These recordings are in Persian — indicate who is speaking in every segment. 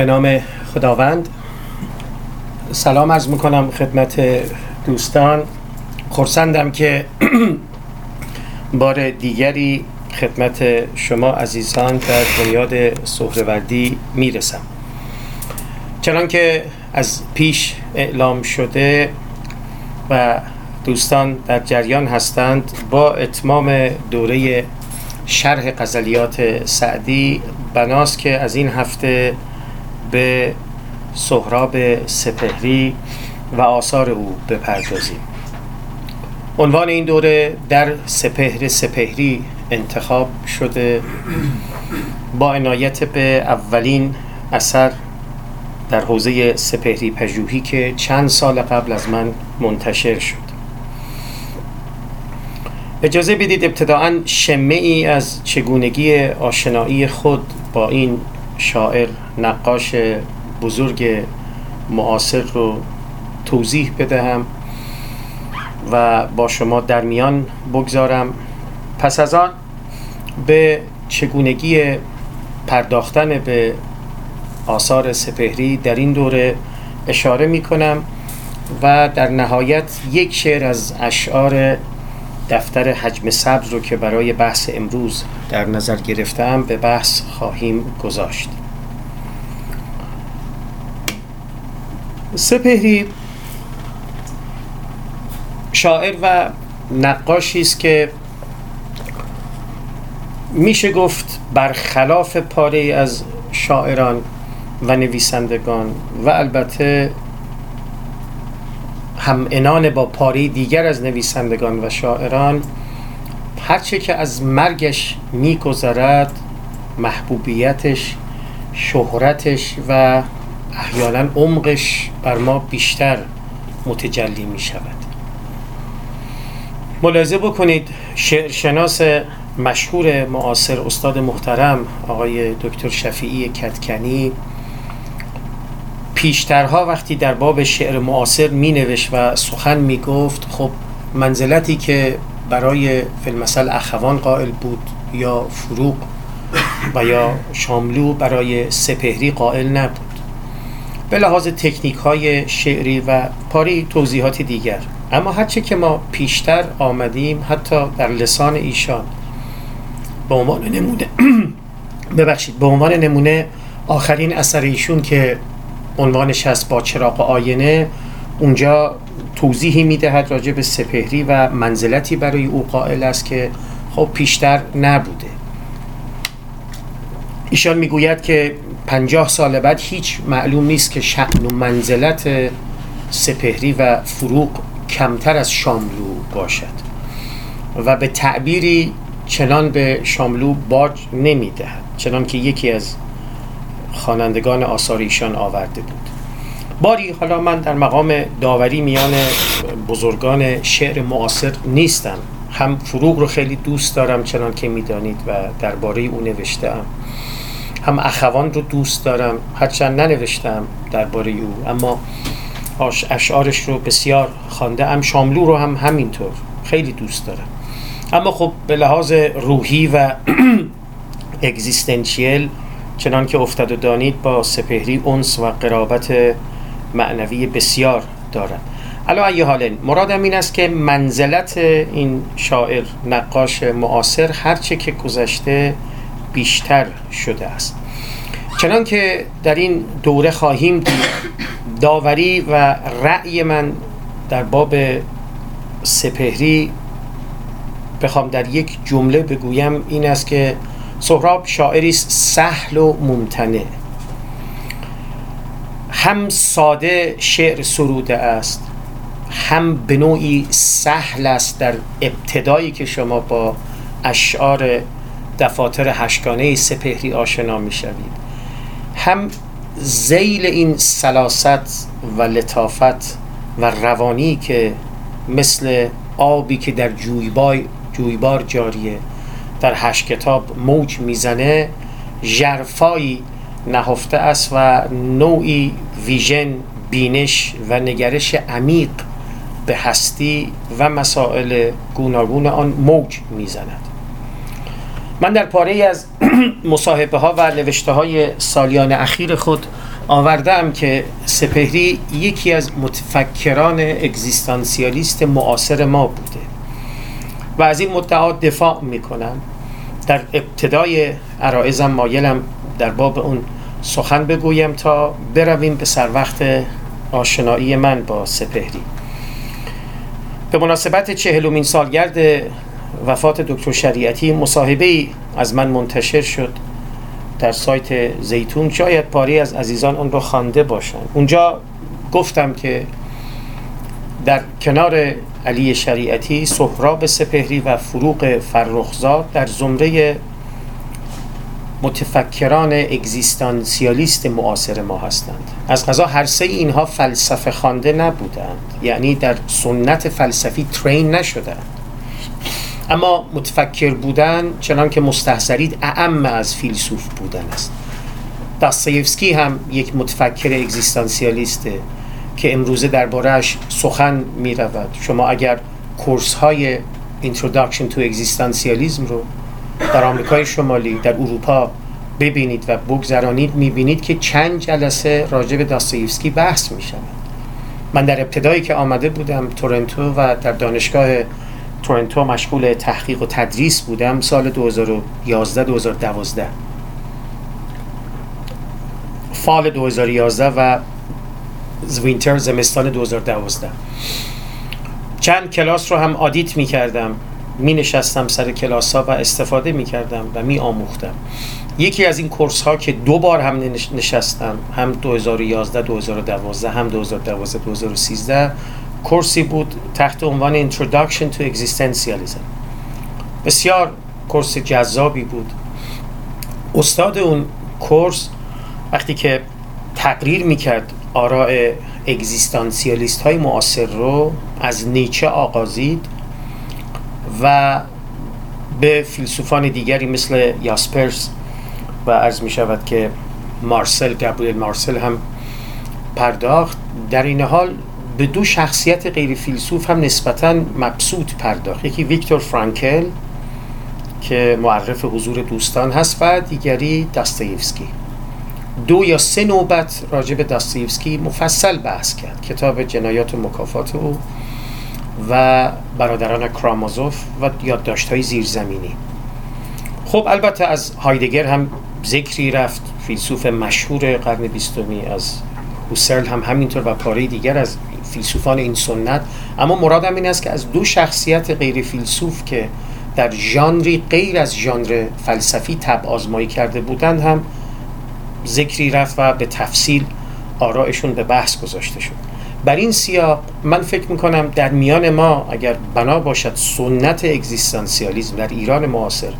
Speaker 1: به نام خداوند. سلام عرض می‌کنم خدمت دوستان. خورسندم که بار دیگری خدمت شما عزیزان در بنیاد سهروردی می‌رسم. چنان که از پیش اعلام شده و دوستان در جریان هستند با اتمام دوره شرح غزلیات سعدی بناست که از این هفته به سهراب سپهری و آثار او بپردازیم. عنوان این دوره در سپهر سپهری انتخاب شده با عنایت به اولین اثر در حوزه سپهری پژوهی که چند سال قبل از من منتشر شد. اجازه بدید ابتداعا شمه ای از چگونگی آشنایی خود با این شاعر نقاش بزرگ معاصر رو توضیح بدهم و با شما در میان بگذارم. پس از آن به چگونگی پرداختن به آثار سپهری در این دوره اشاره می کنم و در نهایت یک شعر از اشعار دفتر حجم سبز رو که برای بحث امروز در نظر گرفتم به بحث خواهیم گذاشت. سپهری شاعر و نقاشی است که میشه گفت برخلاف پاره از شاعران و نویسندگان و البته هم انان با پاره دیگر از نویسندگان و شاعران هرچه که از مرگش میگذرد محبوبیتش شهرتش و احیانا عمقش بر ما بیشتر متجلی می شود ملاحظه بکنید شعرشناس مشهور معاصر استاد محترم آقای دکتر شفیعی کتکنی پیشترها وقتی در باب شعر معاصر می نوشت و سخن می گفت خب منزلتی که برای فیلمسل اخوان قائل بود یا فروغ و یا شاملو برای سپهری قائل نبود. به لحاظ تکنیک های شعری و پاری توضیحات دیگر. اما هرچه که ما پیشتر آمدیم حتی در لسان ایشان به عنوان نمونه ببخشید به عنوان نمونه آخرین اثر ایشون که عنوانش هست با چراغ آینه اونجا توضیحی می‌دهد راجع به سپهری و منزلتی برای او قائل است که خب پیشتر نبوده. ایشان می‌گوید که پنجاه سال بعد هیچ معلوم نیست که شعن و منزلت سپهری و فروغ کمتر از شاملو باشد و به تعبیری چنان به شاملو باج نمی‌دهد چنان که یکی از خوانندگان آثار ایشان آورده بود. باری حالا من در مقام داوری میان بزرگان شعر معاصر نیستم. هم فروغ رو خیلی دوست دارم چنان که می‌دانید و درباره او نوشتم هم اخوان رو دوست دارم هرچند ننوشتم درباره او. اما اشعارش رو بسیار خانده ام شاملو رو هم همینطور خیلی دوست دارم. اما خب به لحاظ روحی و اگزیستنشیل چنان که افتاد و دانید با سپهری انس و قرابت معنوی بسیار دارد. علا ای حال مرادم این است که منزلت این شاعر نقاش معاصر هرچه که گذشته بیشتر شده است. چنان که در این دوره خواهیم دید داوری و رأی من در باب سپهری بخوام در یک جمله بگویم این است که سهراب شاعری است سهل و ممتنع. هم ساده شعر سروده است هم به نوعی سهل است در ابتدایی که شما با اشعار دفاتر هشگانه سپهری آشنا می شوید هم زیل این سلاست و لطافت و روانی که مثل آبی که در جویبار جاریه. در هشت کتاب موج می‌زنه جرفایی نهفته است و نوعی ویژن بینش و نگرش عمیق به هستی و مسائل گوناگون آن موج می‌زند. من در پاره از مصاحبه ها و نوشته های سالیان اخیر خود آوردم که سپهری یکی از متفکران اگزیستانسیالیست معاصر ما بوده. و از این مدعا دفاع می‌کنم. در ابتدای عرائزم مایلم در باب اون سخن بگویم تا برویم به سر وقت آشنایی من با سپهری. به مناسبت چهلومین سالگرد وفات دکتر شریعتی مصاحبه از من منتشر شد در سایت زیتون. شاید پاری از عزیزان اون رو خوانده باشند اونجا گفتم که در کنار علی شریعتی سهراب سپهری و فروغ فرخزاد در زمره متفکران اگزیستانسیالیست معاصر ما هستند. از غذا هر سه اینها فلسفه خوانده نبودند. یعنی در سنت فلسفی ترین نشدند. اما متفکر بودن چنان که مستحضرید اعم از فیلسوف بودن است. داستایفسکی هم یک متفکر اگزیستانسیالیسته که امروزه دربارهش سخن می رود شما اگر کورس های Introduction to Existentialism رو در آمریکای شمالی در اروپا ببینید و بگذرانید می‌بینید که چند جلسه راجع به داستایفسکی بحث می شود من در ابتدایی که آمده بودم تورنتو و در دانشگاه تورنتو مشغول تحقیق و تدریس بودم سال 2011 2012 fall 2011 و winter زمستان 2012 چند کلاس رو هم audit می کردم می نشستم سر کلاس ها و استفاده می کردم و می آموختم یکی از این course ها که دو بار هم نشستم هم 2011 2012 هم 2012 2013 کورسی بود تحت عنوان Introduction to Existentialism. بسیار کورس جذابی بود. استاد اون کورس وقتی که تقریر می‌کرد آراء اگزیستانسیالیست های معاصر رو از نیچه آغازید و به فیلسوفان دیگری مثل یاسپرس و عرض می شود که مارسل گابریل مارسل هم پرداخت. در این حال به دو شخصیت غیر فیلسوف هم نسبتا مبسوط پرداخت. یکی ویکتور فرانکل که معرف حضور دوستان هست و دیگری داستایفسکی. دو یا سه نوبت راجع به مفصل بحث کرد. کتاب جنایات و مکافات او و برادران کرامازوف و یادداشت های زیرزمینی. خب البته از هایدگر هم ذکری رفت. فیلسوف مشهور قرن بیستمی از هوسرل هم همینطور و پاره دیگر از فیلسوفان این سنت. اما مرادم این است که از دو شخصیت غیر فیلسوف که در ژانری غیر از ژانر فلسفی تب آزمایی کرده بودند هم ذکری رفت و به تفصیل آرائشون به بحث گذاشته شد. بر این سیاق من فکر می‌کنم در میان ما اگر بنا باشد سنت اگزیستانسیالیزم در ایران معاصر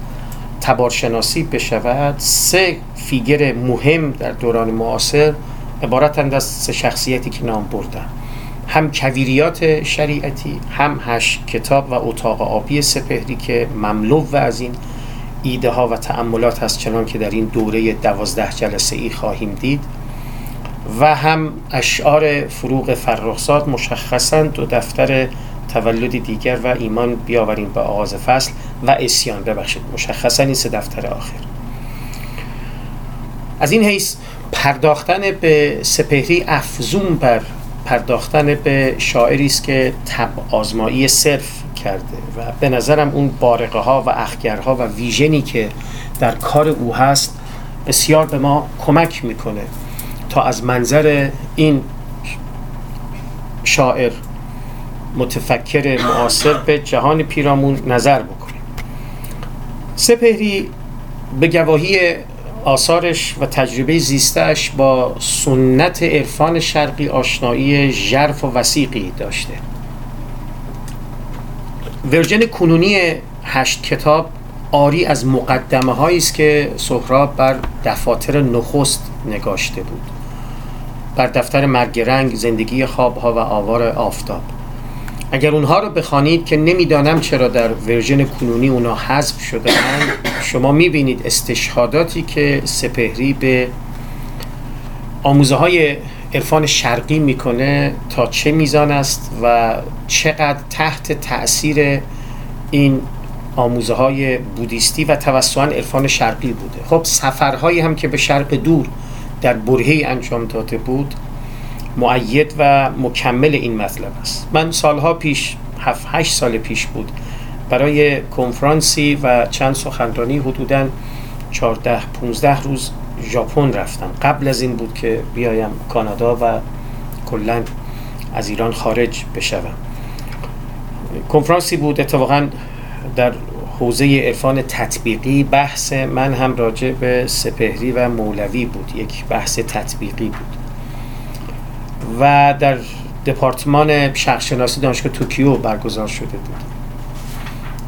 Speaker 1: تبارشناسی بشود سه فیگر مهم در دوران معاصر عبارتند از سه شخصیتی که نام بردم هم کویریات شریعتی هم هشت کتاب و اتاق آبی سپهری که مملو و از این ایده ها و تأملات هست چنان که در این دوره دوازده جلسه ای خواهیم دید. و هم اشعار فروغ فرخزاد مشخصا دو دفتر تولد دیگر و ایمان بیاوریم به آغاز فصل و اسیان. ببخشید مشخصا این سه دفتر آخر. از این حیث پرداختن به سپهری افزون بر پرداختن به شاعری است که تب آزمایی صرف کرده و به نظرم اون بارقه ها و اخگرها و ویژنی که در کار او هست بسیار به ما کمک می‌کنه تا از منظر این شاعر متفکر معاصر به جهان پیرامون نظر بکنیم. سپهری به گواهی آثارش و تجربه زیستش با سنت عرفان شرقی آشنایی ژرف و وسیقی داشته. ورژن کنونی هشت کتاب آری از مقدمه است که سهراب بر دفاتر نخست نگاشته بود. بر دفتر مرگ رنگ زندگی خوابها و آوار آفتاب. اگر اونها رو بخوانید که نمی‌دانم چرا در ورژن کنونی اونا حذف شده شما می‌بینید استشهاداتی که سپهری به آموزه های عرفان شرقی می‌کنه تا چه میزان است و چقدر تحت تاثیر این آموزه های بودیستی و توسعا عرفان شرقی بوده. خب سفرهایی هم که به شرق دور در برهی انجام داده بود معید و مکمل این مطلب است. من سالها پیش 7 8 سال پیش بود برای کنفرانسی و چند سخنرانی حدودا 14 15 روز ژاپن رفتم. قبل از این بود که بیایم کانادا و کلا از ایران خارج بشوم. کنفرانسی بود اتفاقا در حوزه عرفان تطبیقی. بحث من هم راجع به سپهری و مولوی بود. یک بحث تطبیقی بود. و در دپارتمان شخصشناسی دانشگاه توکیو برگزار شده بود.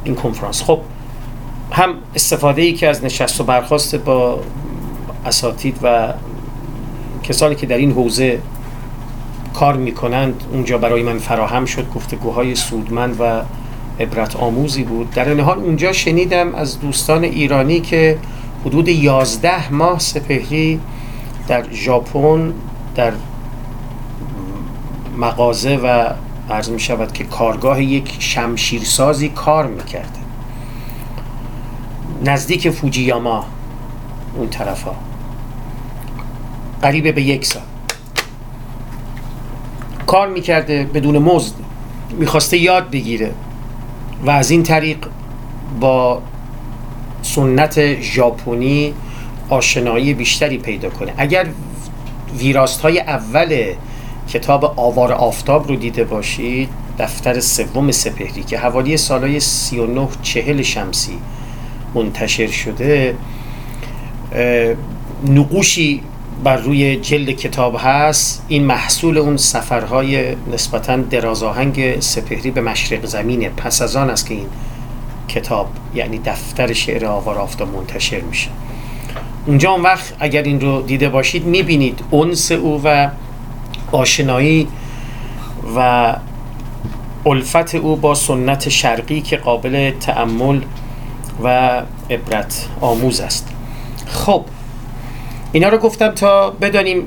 Speaker 1: این کنفرانس. خب هم استفاده ای که از نشست و برخواست با اساتید و کسانی که در این حوزه کار می‌کنند اونجا برای من فراهم شد. گفتگوهای سودمند و عبرت آموزی بود. در این حال اونجا شنیدم از دوستان ایرانی که حدود یازده ماه سپهری در ژاپن در مغازه و عرض می شود که کارگاه یک شمشیرسازی کار می‌کرده نزدیک فوجیاما اون طرف ها قریب به یک سال. کار می‌کرده بدون مزد. می‌خواسته یاد بگیره و از این طریق با سنت ژاپنی آشنایی بیشتری پیدا کنه. اگر ویراست های اول کتاب آوار آفتاب رو دیده باشید دفتر سوم سپهری که حوالی سالهای 39 چهل شمسی منتشر شده. نقوشی بر روی جلد کتاب هست. این محصول اون سفرهای نسبتا درازاهنگ سپهری به مشرق زمینه. پس از آن است که این کتاب یعنی دفتر شعر آوار آفتاب منتشر میشه. اونجا اون وقت اگر این رو دیده باشید می‌بینید اونس او و آشنایی و الفت او با سنت شرقی که قابل تأمل و عبرت آموز است. خب اینا رو گفتم تا بدانیم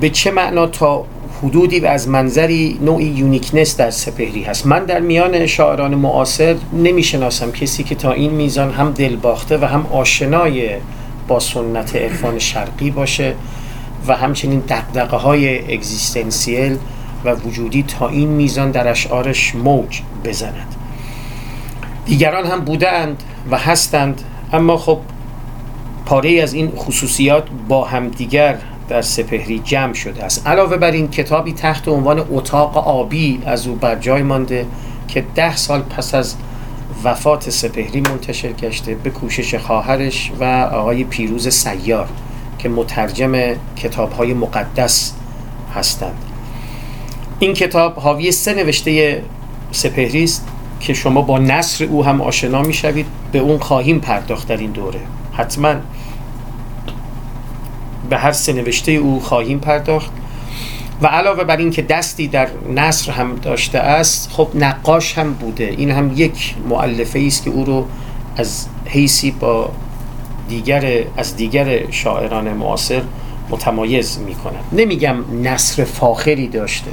Speaker 1: به چه معنا تا حدودی و از منظری نوعی uniqueness در سپهری هست. من در میان شاعران معاصر نمی‌شناسم کسی که تا این میزان هم دلباخته و هم آشنای با سنت عرفان شرقی باشه و همچنین دغدغه های existential و وجودی تا این میزان در اشعارش موج بزند. دیگران هم بودند و هستند اما خب پاره از این خصوصیات با همدیگر در سپهری جمع شده است. علاوه بر این کتابی تحت عنوان اتاق آبی از او بر جای مانده که ده سال پس از وفات سپهری منتشر گشته به کوشش خواهرش و آقای پیروز سیار. که مترجم کتاب های مقدس هستند. این کتاب حاوی سه نوشته سپهری است که شما با نصر او هم آشنا می شوید به اون خواهیم پرداخت در این دوره. حتما به هر سه نوشته او خواهیم پرداخت. و علاوه بر این که دستی در نصر هم داشته است خب نقاش هم بوده. این هم یک معلفه است که او رو از حیثی با دیگر از دیگر شاعران معاصر متمایز می کند نمیگم نصر فاخری داشته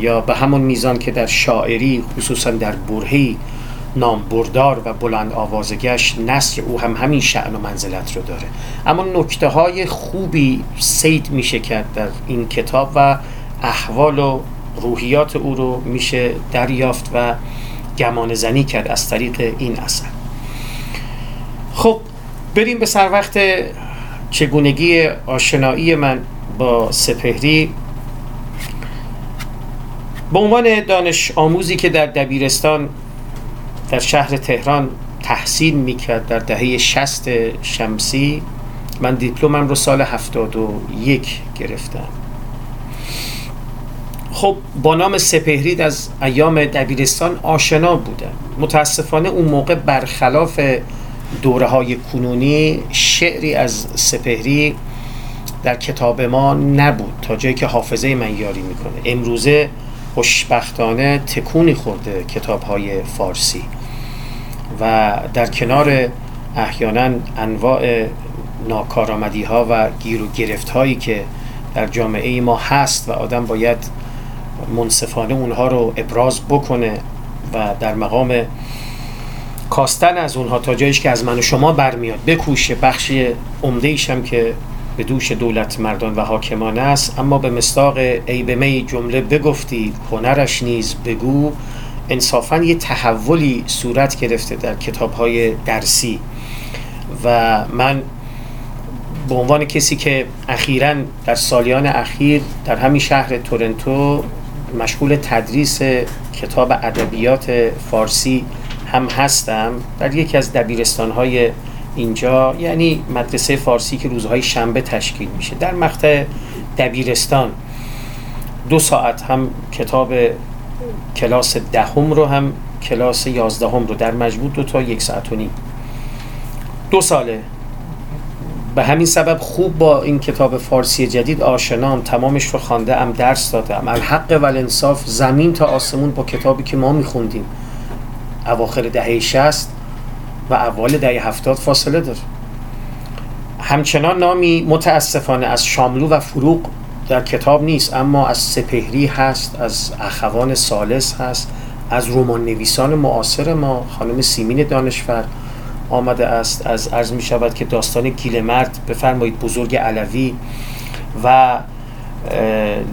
Speaker 1: یا به همون میزان که در شاعری خصوصا در برهی نام بردار و بلند آوازگش نصر او هم همین شعن و منزلت رو داره. اما نکته های خوبی سید میشه کرد در این کتاب و احوال و روحیات او رو میشه دریافت و گمان زنی کرد از طریق این اثر. خب بریم به سر وقت چگونگی آشنایی من با سپهری. به عنوان دانش آموزی که در دبیرستان در شهر تهران تحصیل می‌کرد در دهه شست شمسی من دیپلمم رو سال هفتاد و یک گرفتم. خب با نام سپهرید از ایام دبیرستان آشنا بودم. متاسفانه اون موقع برخلاف دوره های کنونی شعری از سپهری در کتاب ما نبود تا جایی که حافظه من یاری می‌کنه. امروزه خوشبختانه تکونی خورده کتاب های فارسی و در کنار احیانا انواع ناکارآمدی ها و گیر و گرفت هایی که در جامعه ما هست و آدم باید منصفانه اونها رو ابراز بکنه و در مقام کاستن از اونها تا جایش که از من و شما برمیاد. بکوشه بخشی عمده هم که به دوش دولت مردان و حاکمان است. اما به مستاق ای به می جمله بگفتی هنرش نیز بگو. انصافا یه تحولی صورت گرفته در کتاب های درسی. و من به عنوان کسی که اخیرا در سالیان اخیر در همین شهر تورنتو مشغول تدریس کتاب ادبیات فارسی هم هستم در یکی از دبیرستان های اینجا یعنی مدرسه فارسی که روزهای شنبه تشکیل میشه. در مقطع دبیرستان دو ساعت هم کتاب کلاس دهم رو هم کلاس یازدهم رو در مجموع دو تا یک ساعت و نیم. دو ساله. به همین سبب خوب با این کتاب فارسی جدید آشنام تمامش رو خانده ام درس دادم. الحق و زمین تا آسمون با کتابی که ما میخوندیم. اواخر دهه شست و اول دهه هفتاد فاصله داره. همچنان نامی متاسفانه از شاملو و فروغ در کتاب نیست اما از سپهری هست از اخوان سالس هست از رمان نویسان معاصر ما خانم سیمین دانشور آمده است. از عرض می شود که داستان گیلمرد بفرمایید بزرگ علوی و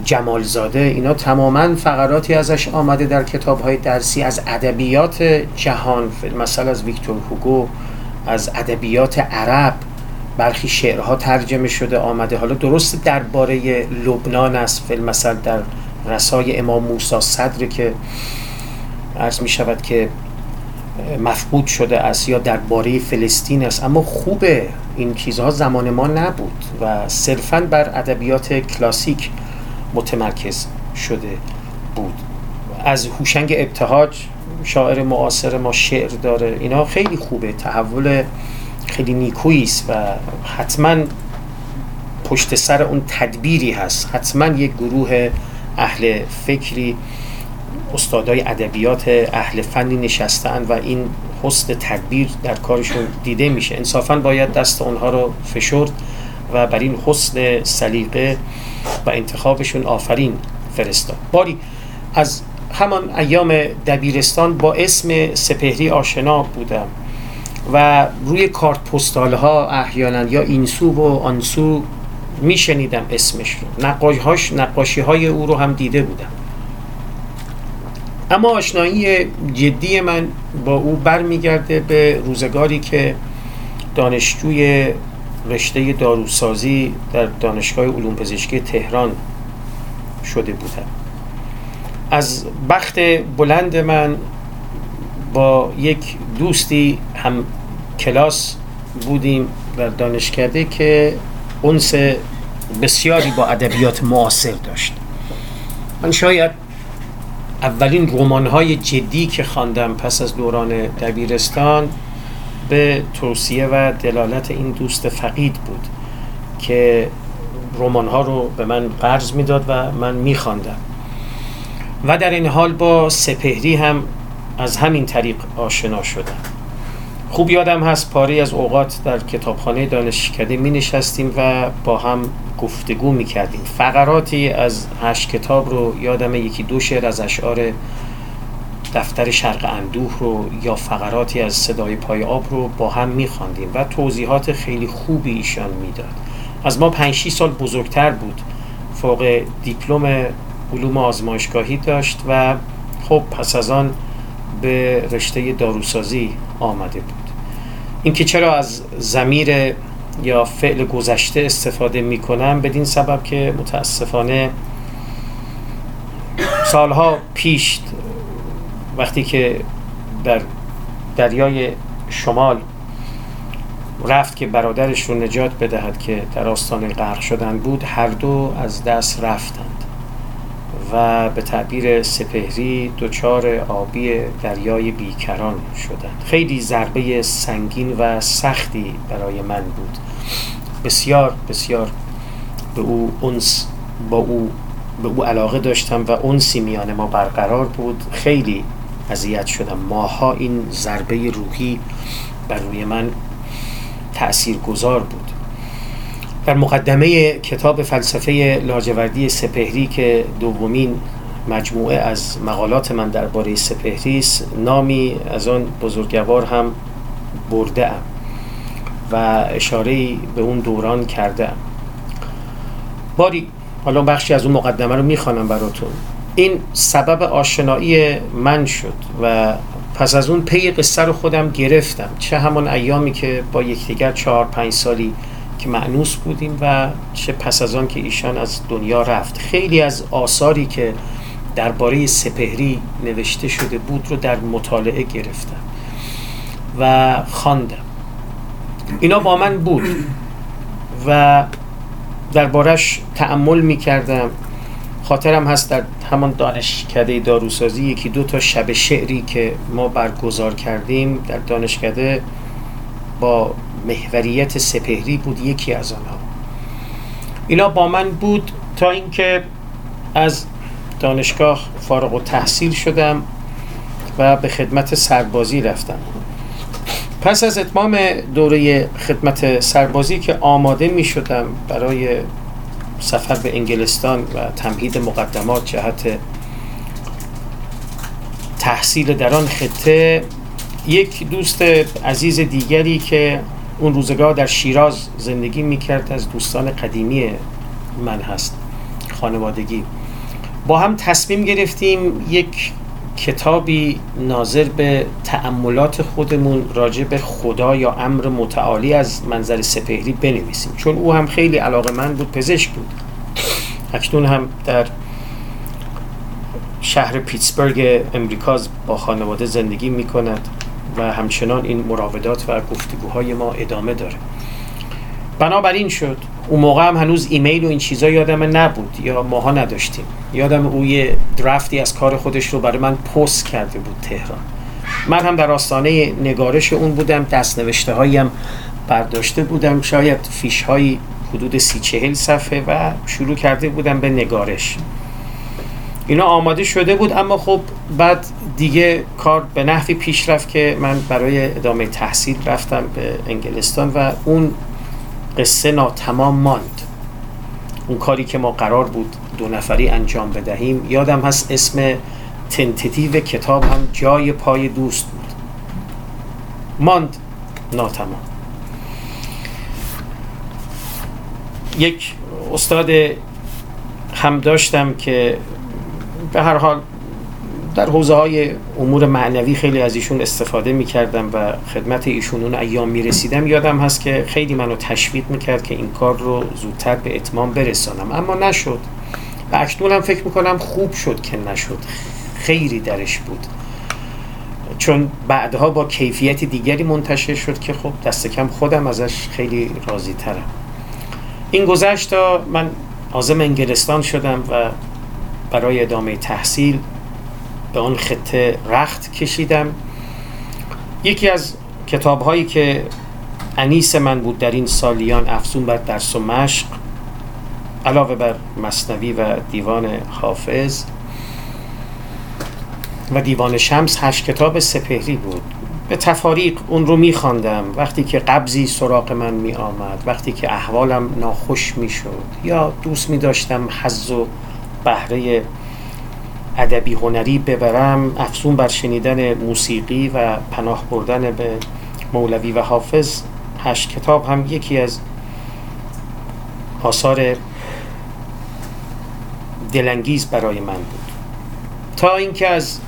Speaker 1: جمالزاده اینا تماما فقراتی ازش آمده در کتاب های درسی از ادبیات جهان مثلا از ویکتور هوگو از ادبیات عرب برخی شعرها ترجمه شده آمده. حالا درست درباره لبنان است مثلا در رسای امام موسی صدر که عرض می شود که مفقود شده است یا درباره فلسطین است. اما خوبه این چیزها زمان ما نبود و صرفا بر ادبیات کلاسیک متمرکز شده بود. از هوشنگ ابتهاج شاعر معاصر ما شعر داره. اینا خیلی خوبه. تحول خیلی نیکویی است و حتما پشت سر اون تدبیری هست. حتما یک گروه اهل فکری استادای ادبیات اهل فنی نشستن و این حسن تدبیر در کارشون دیده میشه. انصافا باید دست اونها رو فشرد و بر این حسن سلیقه و انتخابشون آفرین فرستاد. باری از همان ایام دبیرستان با اسم سپهری آشنا بودم و روی کارت پستال ها احیانا یا اینسو و آنسو میشنیدم اسمش رو. نقاشی, نقاشی های او رو هم دیده بودم. اما آشنایی جدی من با او برمیگرده به روزگاری که دانشجوی رشته داروسازی در دانشگاه علوم پزشکی تهران شده بودم. از بخت بلند من با یک دوستی هم کلاس بودیم در دانشکده که اونس بسیاری با ادبیات معاصر داشت. من شاید اولین رمان های جدی که خواندم پس از دوران دبیرستان به توصیه و دلالت این دوست فقید بود که رمان ها رو به من قرض می‌داد و من میخواندم. و در این حال با سپهری هم از همین طریق آشنا شدم. خوب یادم هست پاره از اوقات در کتابخانه دانشکده می نشستیم و با هم گفتگو می کردیم. فقراتی از هشت کتاب رو یادم یکی دو شعر از اشعار دفتر شرق اندوه رو یا فقراتی از صدای پای آب رو با هم می خواندیم و توضیحات خیلی خوبی ایشان می‌داد از ما 5 سال بزرگتر بود. فوق دیپلم علوم آزمایشگاهی داشت و خب پس از آن به رشته داروسازی آمده بود. اینکه چرا از زمیر یا فعل گذشته استفاده می کنم بدین سبب که متاسفانه سالها پیش وقتی که در دریای شمال رفت که برادرش رو نجات بدهد که در آستانه غرق شدن بود هر دو از دست رفتند به تعبیر سپهری دچار آبی دریای بیکران شدند. خیلی ضربه سنگین و سختی برای من بود. بسیار بسیار به او اونس با او به او علاقه داشتم و اونسی میان ما برقرار بود. خیلی اذیت شدم. ماها این ضربه روحی بر روی من تأثیر گذار بود. در مقدمه کتاب فلسفه لاجوردی سپهری که دومین مجموعه از مقالات من درباره سپهری است نامی از آن بزرگوار هم برده ام و اشاره به اون دوران کرده ام باری حالا بخشی از اون مقدمه رو می‌خوانم براتون. این سبب آشنایی من شد و پس از اون پی قصه رو خودم گرفتم. چه همون ایامی که با یکدیگر چهار پنج سالی که معنوس بودیم و چه پس از آن که ایشان از دنیا رفت. خیلی از آثاری که درباره سپهری نوشته شده بود رو در مطالعه گرفتم و خواندم. اینا با من بود و دربارش تعمل می کردم خاطرم هست در همان دانشکده داروسازی یکی دو تا شب شعری که ما برگزار کردیم در دانشکده با محوریت سپهری بود یکی از آنها. اینا با من بود تا اینکه از دانشگاه فارغ و تحصیل شدم و به خدمت سربازی رفتم. پس از اتمام دوره خدمت سربازی که آماده می شدم برای سفر به انگلستان و تمهید مقدمات جهت تحصیل در آن خطه یک دوست عزیز دیگری که اون روزگار در شیراز زندگی می‌کرد از دوستان قدیمی من هست خانوادگی. با هم تصمیم گرفتیم یک کتابی ناظر به تأملات خودمون راجع به خدا یا امر متعالی از منظر سپهری بنویسیم. چون او هم خیلی علاقه من بود پزشک بود. اکنون هم در شهر پیتسبرگ امریکا با خانواده زندگی می کند و همچنان این مراودات و گفتگوهای ما ادامه داره. بنابراین شد. اون موقع هم هنوز ایمیل و این چیزا یادم نبود یا ماها نداشتیم. یادم او یه درفتی از کار خودش رو برای من پست کرده بود تهران. من هم در آستانه نگارش اون بودم دست نوشته هایم برداشته بودم. شاید فیش های حدود سی چهل صفحه و شروع کرده بودم به نگارش. اینا آماده شده بود اما خب بعد دیگه کار به نحوی پیش رفت که من برای ادامه تحصیل رفتم به انگلستان و اون قصه ناتمام ماند. اون کاری که ما قرار بود دو نفری انجام بدهیم یادم هست اسم تنتیتیو کتاب هم جای پای دوست بود. ماند ناتمام. یک استاد هم داشتم که به هر حال در حوزه های امور معنوی خیلی از ایشون استفاده می کردم و خدمت ایشون اون ایام می رسیدم یادم هست که خیلی منو تشویق می کرد که این کار رو زودتر به اتمام برسانم. اما نشد. و اکنون هم فکر می کنم خوب شد که نشد. خیلی درش بود. چون بعدها با کیفیت دیگری منتشر شد که خب دست کم خودم ازش خیلی راضی ترم این گذشت تا من آزم انگلستان شدم و برای ادامه تحصیل به آن خطه رخت کشیدم. یکی از کتاب هایی که انیس من بود در این سالیان افزون بر درس و مشق علاوه بر مصنوی و دیوان حافظ و دیوان شمس هشت کتاب سپهری بود. به تفاریق اون رو میخواندم. وقتی که قبضی سراغ من می آمد وقتی که احوالم ناخوش می شد یا دوست می داشتم حز و بهره ادبی هنری ببرم افزون بر شنیدن موسیقی و پناه بردن به مولوی و حافظ هشت کتاب هم یکی از آثار دلانگیز برای من بود. تا اینکه از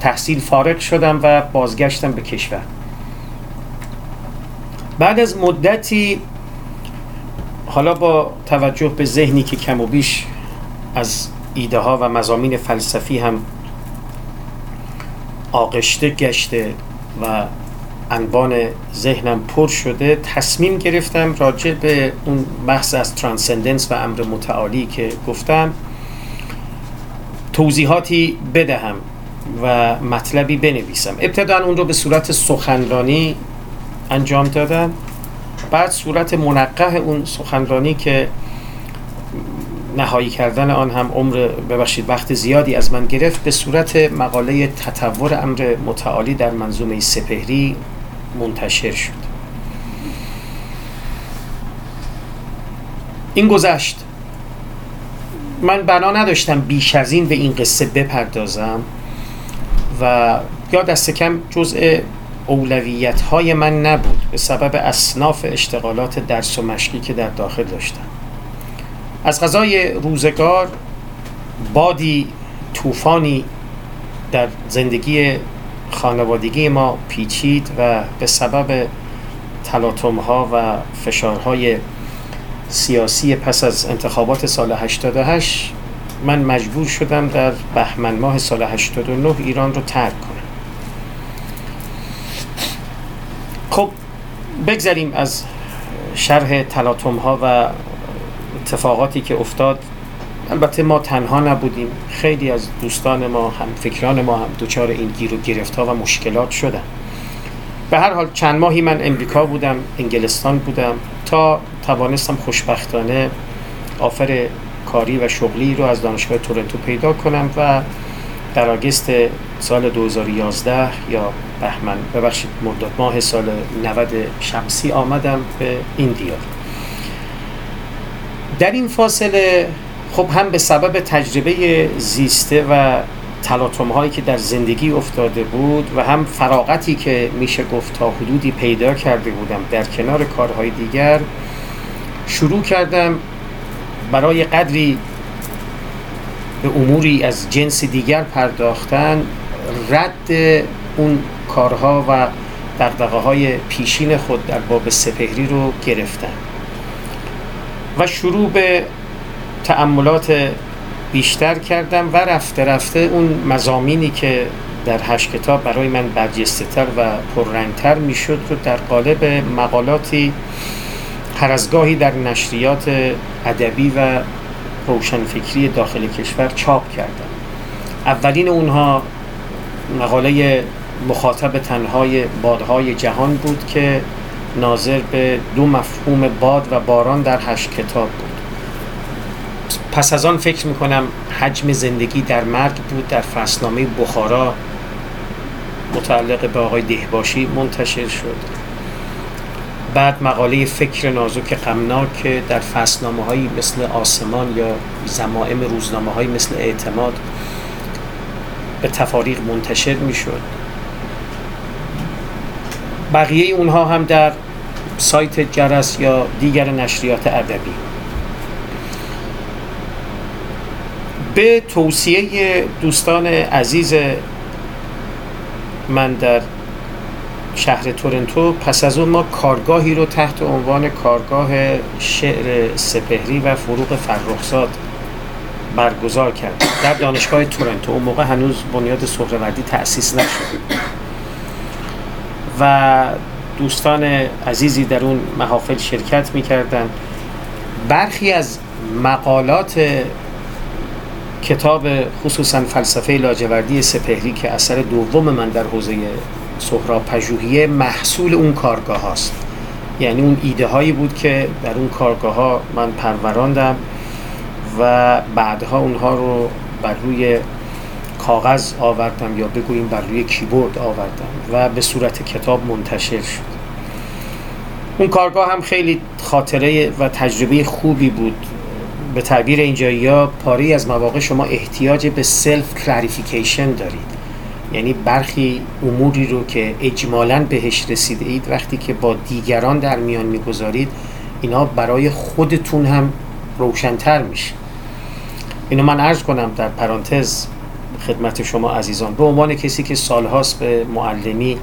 Speaker 1: تحصیل فارغ شدم و بازگشتم به کشور. بعد از مدتی حالا با توجه به ذهنی که کم و بیش از ایده ها و مزامین فلسفی هم آغشته گشته و انبان ذهنم پر شده. تصمیم گرفتم راجع به اون بحث از ترانسندنس و امر متعالی که گفتم توضیحاتی بدهم و مطلبی بنویسم. ابتدا اون رو به صورت سخنرانی انجام دادم. بعد صورت منقه اون سخنرانی که نهایی کردن آن هم عمر ببخشید وقت زیادی از من گرفت. به صورت مقاله تطور امر متعالی در منظومه سپهری منتشر شد. این گذشت. من بنا نداشتم بیش از این به این قصه بپردازم و یا دست کم جزء اولویت های من نبود به سبب اصناف اشتغالات درس و مشقی که در داخل داشتم. از غذای روزگار بادی طوفانی در زندگی خانوادگی ما پیچید و به سبب تلاطم ها و فشارهای سیاسی پس از انتخابات سال 88 من مجبور شدم در بهمن ماه سال 89 ایران رو ترک کنم. خب بگذریم از شرح تلاطم ها و اتفاقاتی که افتاد البته ما تنها نبودیم. خیلی از دوستان ما هم فکران ما هم دچار این گیر و گرفت ها و مشکلات شدن. به هر حال چند ماهی من امریکا بودم انگلستان بودم تا توانستم خوشبختانه آفر کاری و شغلی رو از دانشگاه تورنتو پیدا کنم و در آگست سال 2011 یا بهمن ببخشید مرداد ماه سال 90 شمسی آمدم به این دیار در این فاصله خب هم به سبب تجربه زیسته و تلاطم هایی که در زندگی افتاده بود و هم فراغتی که میشه گفت تا حدودی پیدا کرده بودم در کنار کارهای دیگر شروع کردم برای قدری به اموری از جنس دیگر پرداختن رد اون کارها و دقدقه های پیشین خود در باب سپهری رو گرفتن. و شروع به تأملات بیشتر کردم و رفته رفته اون مزامینی که در هشت کتاب برای من برجسته تر و پررنگتر می‌شد رو در قالب مقالاتی هر در نشریات ادبی و روشنفکری داخل کشور چاپ کردم. اولین اونها مقاله مخاطب تنهای بادهای جهان بود که ناظر به دو مفهوم باد و باران در هشت کتاب بود. پس از آن فکر می‌کنم حجم زندگی در مرگ بود در فصلنامه بخارا متعلق به آقای دهباشی منتشر شد. بعد مقاله فکر نازک غمناک در فصلنامه هایی مثل آسمان یا زمائم روزنامه هایی مثل اعتماد به تفاریق منتشر می‌شد. بقیه اونها هم در سایت جرس یا دیگر نشریات ادبی. به توصیه دوستان عزیز من در شهر تورنتو پس از اون ما کارگاهی رو تحت عنوان کارگاه شعر سپهری و فروغ فرخزاد برگزار کرد. در دانشگاه تورنتو. اون موقع هنوز بنیاد سهروردی تأسیس نشد. و دوستان عزیزی در اون محافل شرکت می‌کردن. برخی از مقالات کتاب خصوصا فلسفه لاجوردی سپهری که اثر دوم من در حوزه سهراب پژوهیه محصول اون کارگاه هاست. یعنی اون ایده هایی بود که در اون کارگاه ها من پروراندم و بعدها اونها رو بر روی کاغذ آوردم یا بگوییم بر روی کیبورد آوردم و به صورت کتاب منتشر شد. اون کارگاه هم خیلی خاطره و تجربه خوبی بود. به تعبیر اینجایی ها پاره‌ای از مواقع شما احتیاج به self clarification دارید. یعنی برخی اموری رو که اجمالا بهش رسیده اید وقتی که با دیگران در میان می‌گذارید اینا برای خودتون هم روشنتر میشه. اینو من عرض کنم در پرانتز. خدمت شما عزیزان. به عنوان کسی که سالهاست به معلمی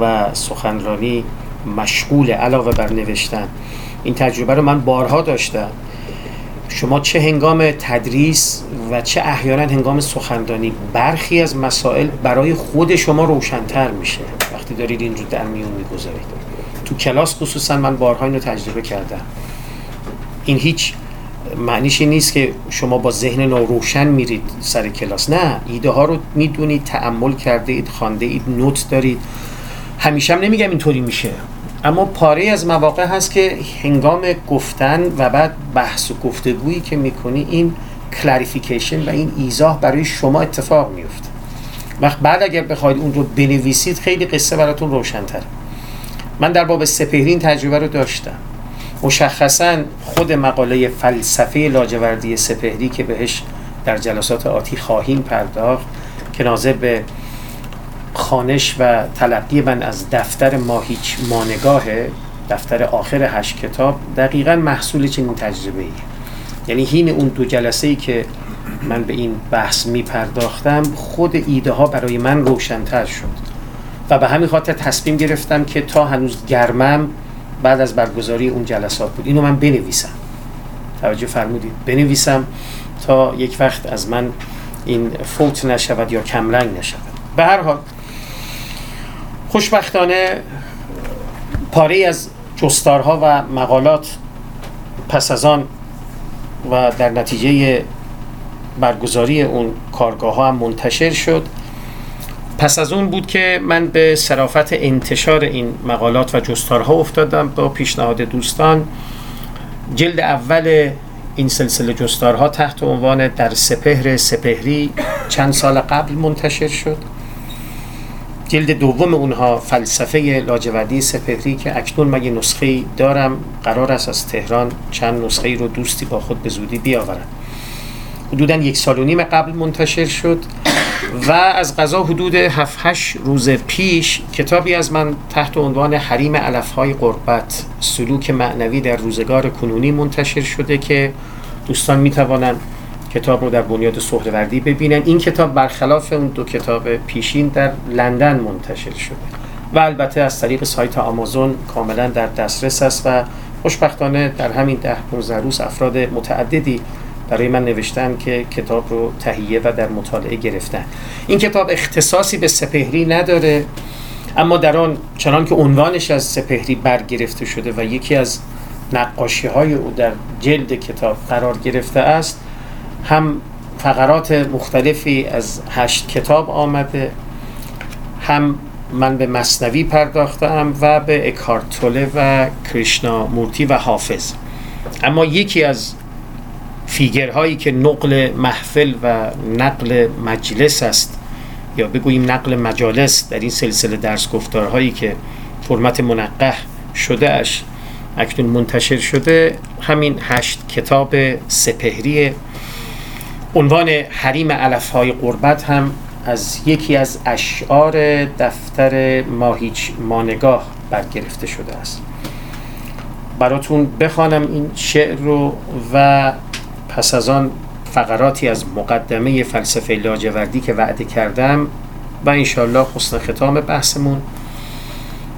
Speaker 1: و سخنرانی مشغول علاوه بر نوشتن این تجربه رو من بارها داشتم. شما چه هنگام تدریس و چه احیانا هنگام سخندانی برخی از مسائل برای خود شما روشنتر میشه. وقتی دارید این رو در میون می‌گذارید. تو کلاس خصوصا من بارها اینو تجربه کردم. این هیچ معنیش نیست که شما با ذهن ناروشن میرید سر کلاس. نه ایده ها رو می‌دونید تأمل کرده اید خوانده اید note دارید. همیشه هم نمیگم اینطوری میشه. اما پاره‌ای از مواقع هست که هنگام گفتن و بعد بحث و گفتگویی که می‌کنی این clarification و این ایضاح برای شما اتفاق میفته وقت بعد اگر بخواید اون رو بنویسید خیلی قصه براتون روشنتر من در باب سپهری این تجربه رو داشتم. مشخصا خود مقاله فلسفه لاجوردی سپهری که بهش در جلسات آتی خواهیم پرداخت که ناظر به خانش و تلقی من از دفتر ما هیچ مانگاه دفتر آخر هشت کتاب دقیقا محصول چنین تجربه ای یعنی هین اون دو جلسه ای که من به این بحث می پرداختم خود ایده ها برای من روشنتر شد. و به همین خاطر تصمیم گرفتم که تا هنوز گرمم بعد از برگزاری اون جلسات بود. اینو من بنویسم. توجه فرمودید. بنویسم تا یک وقت از من این فوت نشود یا کمرنگ نشود. به هر حال خوشبختانه پاره از جستارها و مقالات پس از آن و در نتیجه برگزاری اون کارگاه ها هم منتشر شد. پس از اون بود که من به صرافت انتشار این مقالات و جستارها افتادم با پیشنهاد دوستان. جلد اول این سلسله جستارها تحت عنوان در سپهر سپهری چند سال قبل منتشر شد. جلد دوم اونها فلسفه لاجوردی سپهری که اکنون مگه نسخه دارم قرار است از تهران چند نسخه رو دوستی با خود به زودی بیاورد حدودا یک سال و نیم قبل منتشر شد. و از غذا حدود 7 8 روز پیش کتابی از من تحت عنوان حریم علفهای قربت سلوک معنوی در روزگار کنونی منتشر شده که دوستان می توانند کتاب رو در بنیاد سهروردی ببینن. این کتاب برخلاف اون دو کتاب پیشین در لندن منتشر شده و البته از طریق سایت آمازون کاملا در دسترس است و خوشبختانه در همین ده 15 روز افراد متعددی برای من نوشتن که کتاب رو تهیه و در مطالعه گرفتن. این کتاب اختصاصی به سپهری نداره اما در آن چنان که عنوانش از سپهری برگرفته شده و یکی از نقاشی های او در جلد کتاب قرار گرفته است هم فقرات مختلفی از هشت کتاب آمده هم من به مصنوی پرداختم و به اکارتوله و کریشنا مورتی و حافظ. اما یکی از فیگرهایی که نقل محفل و نقل مجلس است یا بگوییم نقل مجالس در این سلسله درس گفتارهایی که فرمت منقه شده اش اکنون منتشر شده همین هشت کتاب سپهری. عنوان حریم علفهای قربت هم از یکی از اشعار دفتر ماهیچ مانگاه برگرفته شده است. براتون بخوانم این شعر رو و پس از آن فقراتی از مقدمه فلسفه لاجوردی که وعده کردم و انشالله حسن ختام بحثمون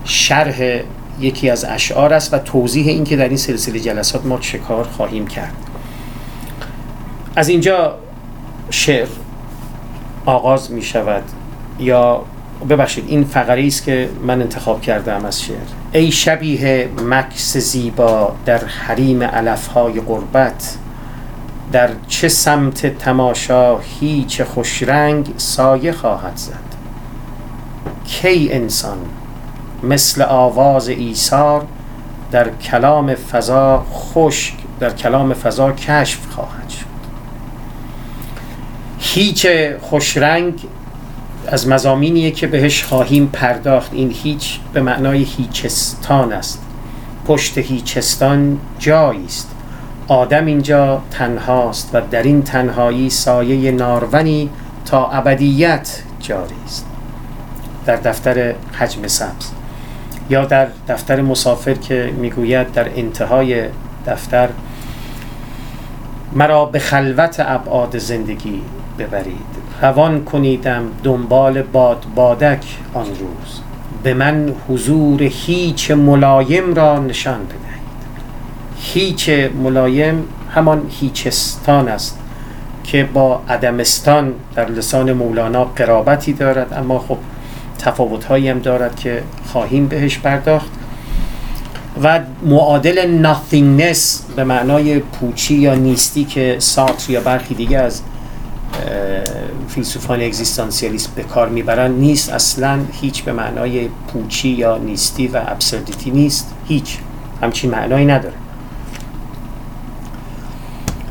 Speaker 1: شرح یکی از اشعار است و توضیح این که در این سلسله جلسات ما چه کار خواهیم کرد. از اینجا شعر آغاز می شود یا ببخشید این فقره است که من انتخاب کردم از شعر. ای شبیه مکس زیبا در حریم علفهای قربت در چه سمت تماشا هیچ خوشرنگ سایه خواهد زد. کی انسان مثل آواز ایثار در کلام فضا خشک در کلام فضا کشف خواهد شد. هیچ خوشرنگ از مزامینیه که بهش خواهیم پرداخت. این هیچ به معنای هیچستان است. پشت هیچستان جایی است. آدم اینجا تنهاست و در این تنهایی سایه نارونی تا ابدیت جاری است. در دفتر حجم سبز یا در دفتر مسافر که می‌گوید در انتهای دفتر مرا به خلوت ابعاد زندگی ببرید. روان کنیدم دنبال باد بادک آن روز. به من حضور هیچ ملایم را نشان بدهید. هیچ ملایم همان هیچستان است که با عدمستان در لسان مولانا قرابتی دارد اما خب تفاوتهایی هم دارد که خواهیم بهش پرداخت. و معادل nothingness به معنای پوچی یا نیستی که ساتر یا برخی دیگه از فیلسوفان اگزیستانسیالیست به کار می‌برن نیست. اصلا هیچ به معنای پوچی یا نیستی و ابسردیتی نیست. هیچ. همچین معنایی نداره.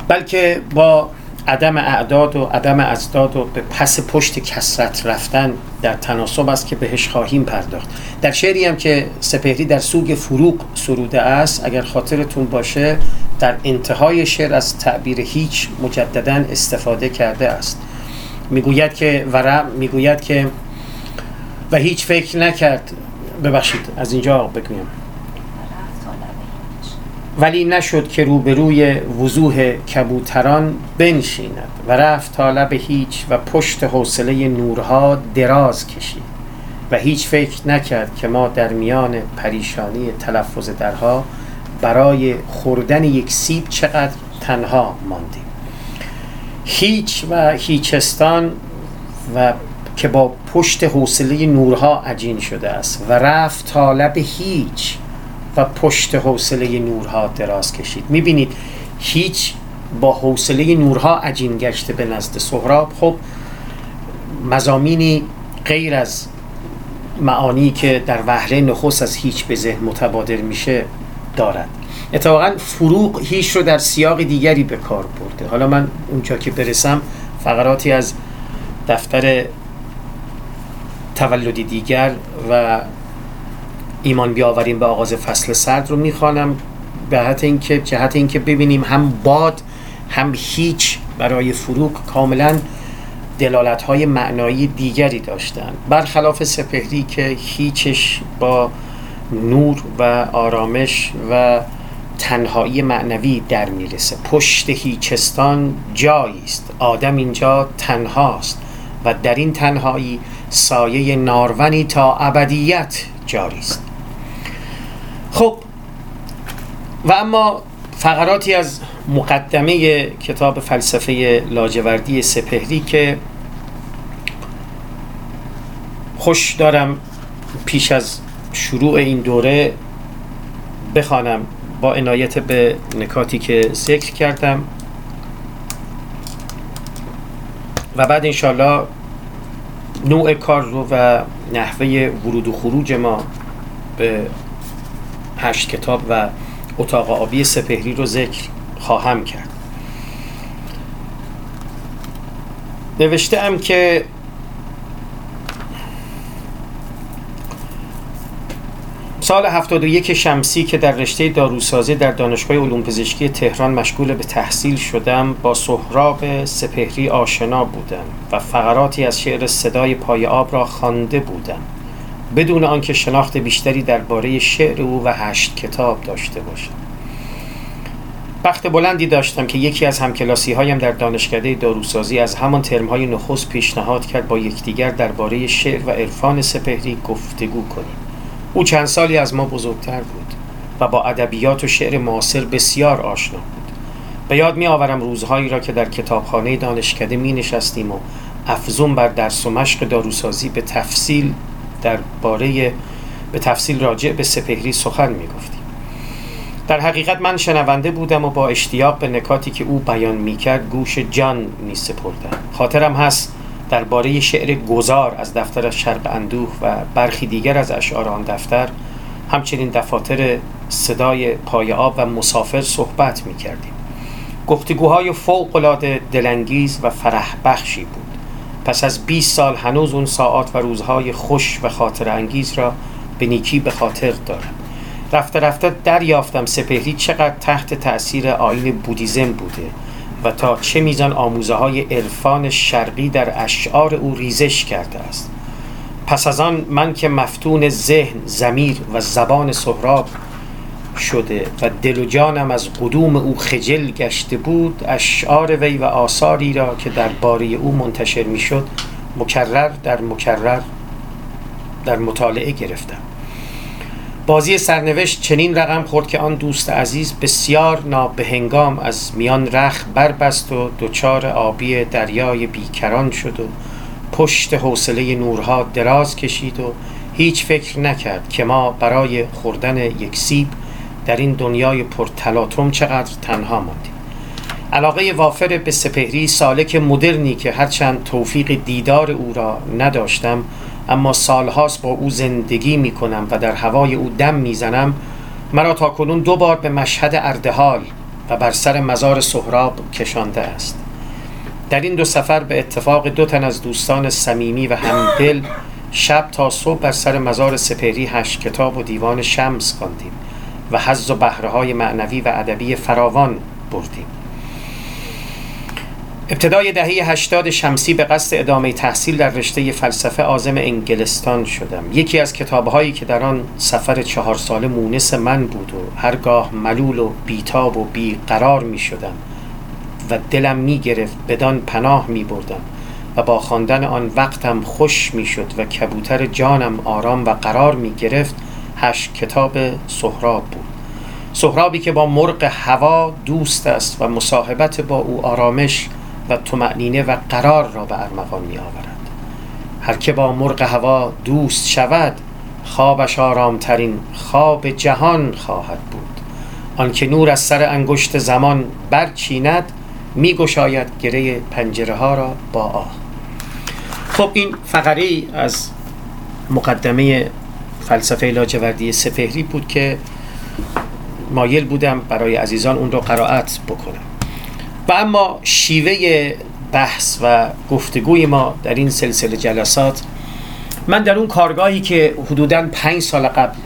Speaker 1: بلکه با عدم اعداد و عدم ازداد و به پس پشت کسرت رفتن در تناسب است که بهش خواهیم پرداخت. در شعری هم که سپهری در سوگ فروغ سروده است اگر خاطرتون باشه در انتهای شعر از تعبیر هیچ مجددا استفاده کرده است. می‌گوید که ورع می‌گوید که و هیچ فکر نکرد. ببخشید از اینجا بگویم. ولی نشد که روبروی وضوح کبوتران بنشیند و رفت تا لب هیچ و پشت حوصله نورها دراز کشید و هیچ فکر نکرد که ما در میان پریشانی تلفظ درها برای خوردن یک سیب چقدر تنها ماندیم. هیچ و هیچستان و که با پشت حوصله نورها عجین شده است و رفت تا لب هیچ و پشت حوصله نورها دراز کشید. می‌بینید هیچ با حوصله نورها عجین گشته به نزد سهراب. خب مزامینی غیر از معانی که در وهله نخست از هیچ به ذهن متبادر میشه دارد. اتفاقا فروغ هیچ رو در سیاق دیگری به کار برده. حالا من اونجا که برسم فقراتی از دفتر تولدی دیگر و ایمان بیاوریم به آغاز فصل سرد رو می‌خوانم. به جهت اینکه جهت اینکه ببینیم هم باد هم هیچ برای فروغ کاملا دلالت های معنایی دیگری داشتن. برخلاف سپهری که هیچش با نور و آرامش و تنهایی معنوی در می‌رسه. پشت هیچستان جایی است. آدم اینجا تنهاست و در این تنهایی سایه نارونی تا ابدیت جاری است. خب و اما فقراتی از مقدمه کتاب فلسفه لاجوردی سپهری که خوش دارم پیش از شروع این دوره بخوانم با عنایت به نکاتی که ذکر کردم. و بعد انشالله نوع کار رو و نحوه ورود و خروج ما به هشت کتاب و اتاق آبی سپهری رو ذکر خواهم کرد. نوشته ام که سال 71 شمسی که در رشته داروسازی در دانشگاه علوم پزشکی تهران مشغول به تحصیل شدم با سهراب سپهری آشنا بودم و فقراتی از شعر صدای پای آب را خوانده بودم. بدون آنکه شناخت بیشتری درباره شعر او و هشت کتاب داشته باشم بخت بلندی داشتم که یکی از همکلاسی هایم در دانشکده داروسازی از همان ترم های نخست پیشنهاد کرد با یکدیگر درباره شعر و عرفان سپهری گفتگو کنیم. او چند سالی از ما بزرگتر بود و با ادبیات و شعر معاصر بسیار آشنا بود. به یاد می آورم روزهایی را که در کتابخانه دانشکده می نشستیم و افزون بر درس و مشق داروسازی به تفصیل درباره به تفصیل راجع به سپهری سخن می گفتیم در حقیقت من شنونده بودم و با اشتیاق به نکاتی که او بیان می کرد گوش جان می سپردم. خاطرم هست درباره شعر گذار از دفتر شرق اندوه و برخی دیگر از اشعار آن دفتر همچنین دفاتر صدای پای آب و مسافر صحبت می کردیم گفتگوهای فوق العاده دلانگیز و فرح بخشی بود. پس از 20 سال هنوز اون ساعات و روزهای خوش و خاطر انگیز را به نیکی به خاطر دارم. رفته رفته دریافتم سپهری چقدر تحت تأثیر آین بودیزم بوده و تا چه میزان آموزه های عرفان شرقی در اشعار او ریزش کرده است. پس از آن من که مفتون ذهن زمیر و زبان سهراب شده و دل و جانم از قدوم او خجل گشته بود اشعار وی و آثاری را که در باره او منتشر می‌شد مکرر در مکرر در مطالعه گرفتم. بازی سرنوشت چنین رقم خورد که آن دوست عزیز بسیار نابهنگام از میان رخ بربست و دچار آبی دریای بیکران شد و پشت حوصله نورها دراز کشید و هیچ فکر نکرد که ما برای خوردن یک سیب در این دنیای پرتلاطم چقدر تنها ماندیم علاقه وافر به سپهری سالک مدرنی که هرچند توفیق دیدار او را نداشتم اما سالهاست با او زندگی می کنم و در هوای او دم می‌زنم مرا تا کنون دو بار به مشهد اردهال و بر سر مزار سهراب کشانده است. در این دو سفر به اتفاق دو تن از دوستان صمیمی و همدل شب تا صبح بر سر مزار سپهری هشت کتاب و دیوان شمس خواندیم. و حز و بهره های معنوی و ادبی فراوان بردیم. ابتدای دهه 80 شمسی به قصد ادامه تحصیل در رشته فلسفه آزم انگلستان شدم. یکی از کتابهایی که در آن سفر چهار ساله مونس من بود و هرگاه ملول و بیتاب و بیقرار می شدم و دلم می گرفت بدان پناه می بردم و با خواندن آن وقتم خوش می شد و کبوتر جانم آرام و قرار می گرفت هشت کتاب سهراب بود. سهرابی که با مرغ هوا دوست است و مصاحبت با او آرامش و تمعنینه و قرار را به ارمغان می آورد هر که با مرغ هوا دوست شود خوابش آرامترین خواب جهان خواهد بود. آنکه نور از سر انگشت زمان برچیند می گشاید گره پنجره ها را با آه. خب این فقره از مقدمه فلسفه لاجوردی سپهری بود که مایل بودم برای عزیزان اون رو قرائت بکنم. و اما شیوه بحث و گفتگوی ما در این سلسله جلسات من در اون کارگاهی که حدودا پنج سال قبل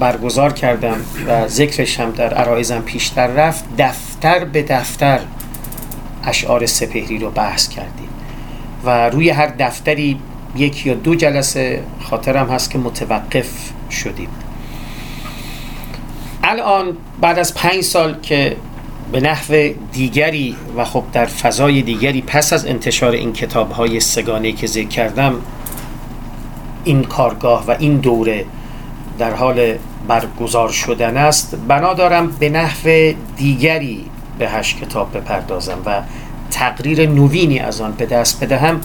Speaker 1: برگزار کردم و ذکرش هم در عرایزم پیشتر رفت دفتر به دفتر اشعار سپهری رو بحث کردیم. و روی هر دفتری یک یا دو جلسه خاطرم هست که متوقف شدیم الان بعد از پنج سال که به نحو دیگری و خب در فضای دیگری پس از انتشار این کتاب های سگانه که ذکر کردم این کارگاه و این دوره در حال برگزار شدن است. بنا دارم به نحو دیگری به هشت کتاب بپردازم و تقریر نوینی از آن به دست بدهم.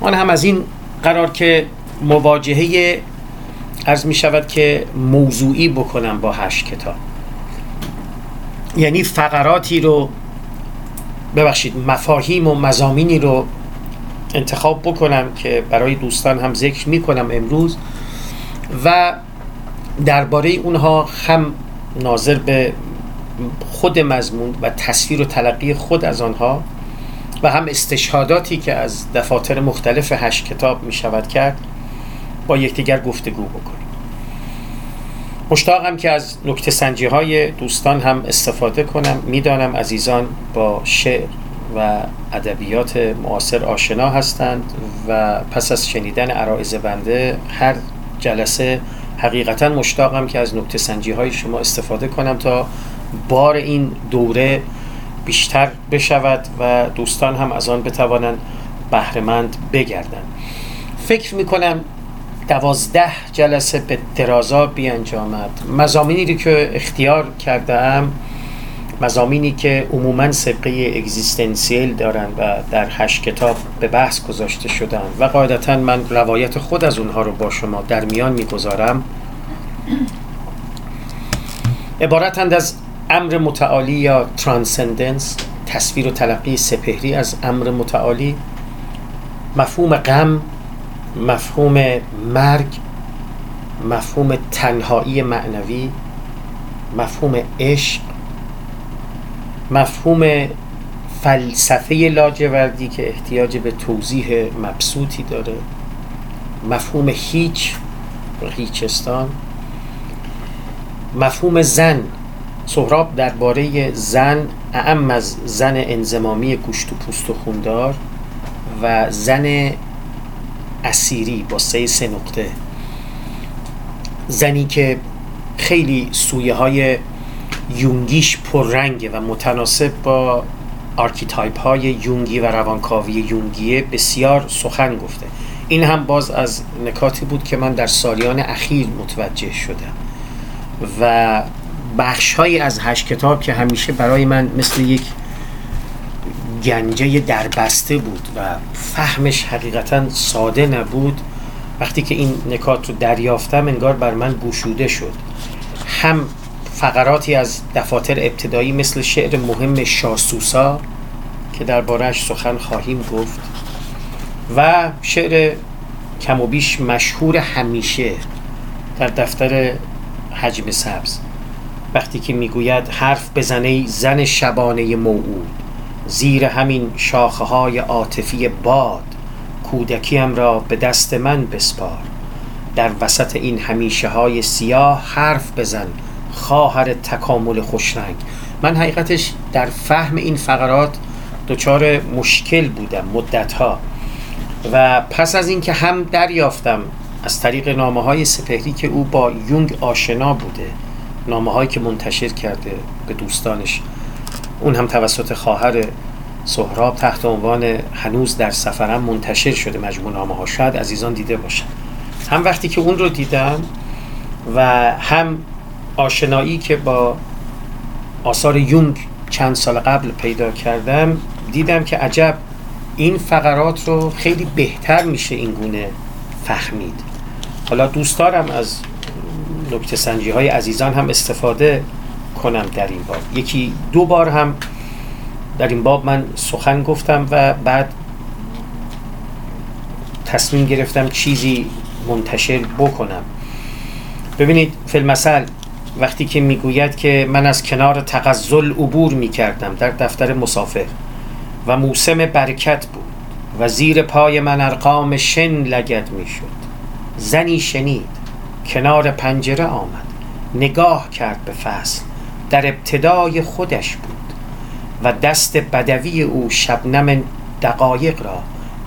Speaker 1: آن هم از این قرار که مواجهه از می شود که موضوعی بکنم با هشت کتاب. یعنی فقراتی رو ببخشید مفاهیم و مزامینی رو انتخاب بکنم که برای دوستان هم ذکر می کنم امروز و درباره اونها هم ناظر به خود مضمون و تصویر و تلقی خود از آنها و هم استشهاداتی که از دفاتر مختلف هشت کتاب می شود کرد با یکدیگر گفتگو بکنیم. مشتاقم که از نکته سنجی های دوستان هم استفاده کنم. می‌دانم عزیزان با شعر و ادبیات معاصر آشنا هستند و پس از شنیدن عرائز بنده هر جلسه حقیقتا مشتاقم که از نکته سنجی های شما استفاده کنم تا بار این دوره بیشتر بشود و دوستان هم از آن بتوانند بهرهمند بگردند. فکر می‌کنم دوازده جلسه به درازا بیانجامد. مزامینی که اختیار کردم مزامینی که عموما سبقه اگزیستنسیل دارند و در هشت کتاب به بحث گذاشته شدن و قاعدتا من روایت خود از اونها رو با شما در میان می‌گذارم. عبارتند از امر متعالی یا ترانسندنس تصویر و تلقی سپهری از امر متعالی مفهوم غم مفهوم مرگ مفهوم تنهایی معنوی مفهوم عشق مفهوم فلسفه لاجوردی که احتیاج به توضیح مبسوطی داره مفهوم هیچ هیچستان مفهوم زن سهراب درباره زن اعم از زن انزمامی گوشت و پوست و خوندار و زن اثیری با سه سه نقطه. زنی که خیلی سویه های یونگیش پررنگه و متناسب با archetype های یونگی و روانکاوی یونگیه بسیار سخن گفته. این هم باز از نکاتی بود که من در سالیان اخیر متوجه شدم و بخش از هشت کتاب که همیشه برای من مثل یک گنجه دربسته بود و فهمش حقیقتا ساده نبود وقتی که این نکات رو دریافتم انگار بر من گشوده شد. هم فقراتی از دفاتر ابتدایی مثل شعر مهم شاسوسا که دربارهش سخن خواهیم گفت و شعر کم و بیش مشهور همیشه در دفتر حجم سبز. وقتی که می‌گوید حرف بزنه زن شبانه موعود زیر همین شاخه های عاطفی باد کودکیم را به دست من بسپار. در وسط این همیشه های سیاه حرف بزن خواهر تکامل خوشرنگ من حقیقتش در فهم این فقرات دچار مشکل بودم مدتها. و پس از اینکه هم دریافتم از طریق نامه های سپهری که او با یونگ آشنا بوده نامه هایی که منتشر کرده به دوستانش. اون هم توسط خواهر سهراب تحت عنوان هنوز در سفرم منتشر شده مجموع نامه ها شاید عزیزان دیده باشن. هم وقتی که اون رو دیدم و هم آشنایی که با آثار یونگ چند سال قبل پیدا کردم دیدم که عجب این فقرات رو خیلی بهتر میشه این گونه فهمید. حالا دوست دارم از نکته سنجی های عزیزان هم استفاده کنم در این باب. یکی دو بار هم در این باب من سخن گفتم و بعد تصمیم گرفتم چیزی منتشر بکنم. ببینید فیلمسل وقتی که می‌گوید که من از کنار تغزل عبور می‌کردم در دفتر مسافر و موسم برکت بود و زیر پای من ارقام شن لگد می‌شد. زنی شنید. کنار پنجره آمد. نگاه کرد به فصل. در ابتدای خودش بود و دست بدوی او شبنم دقایق را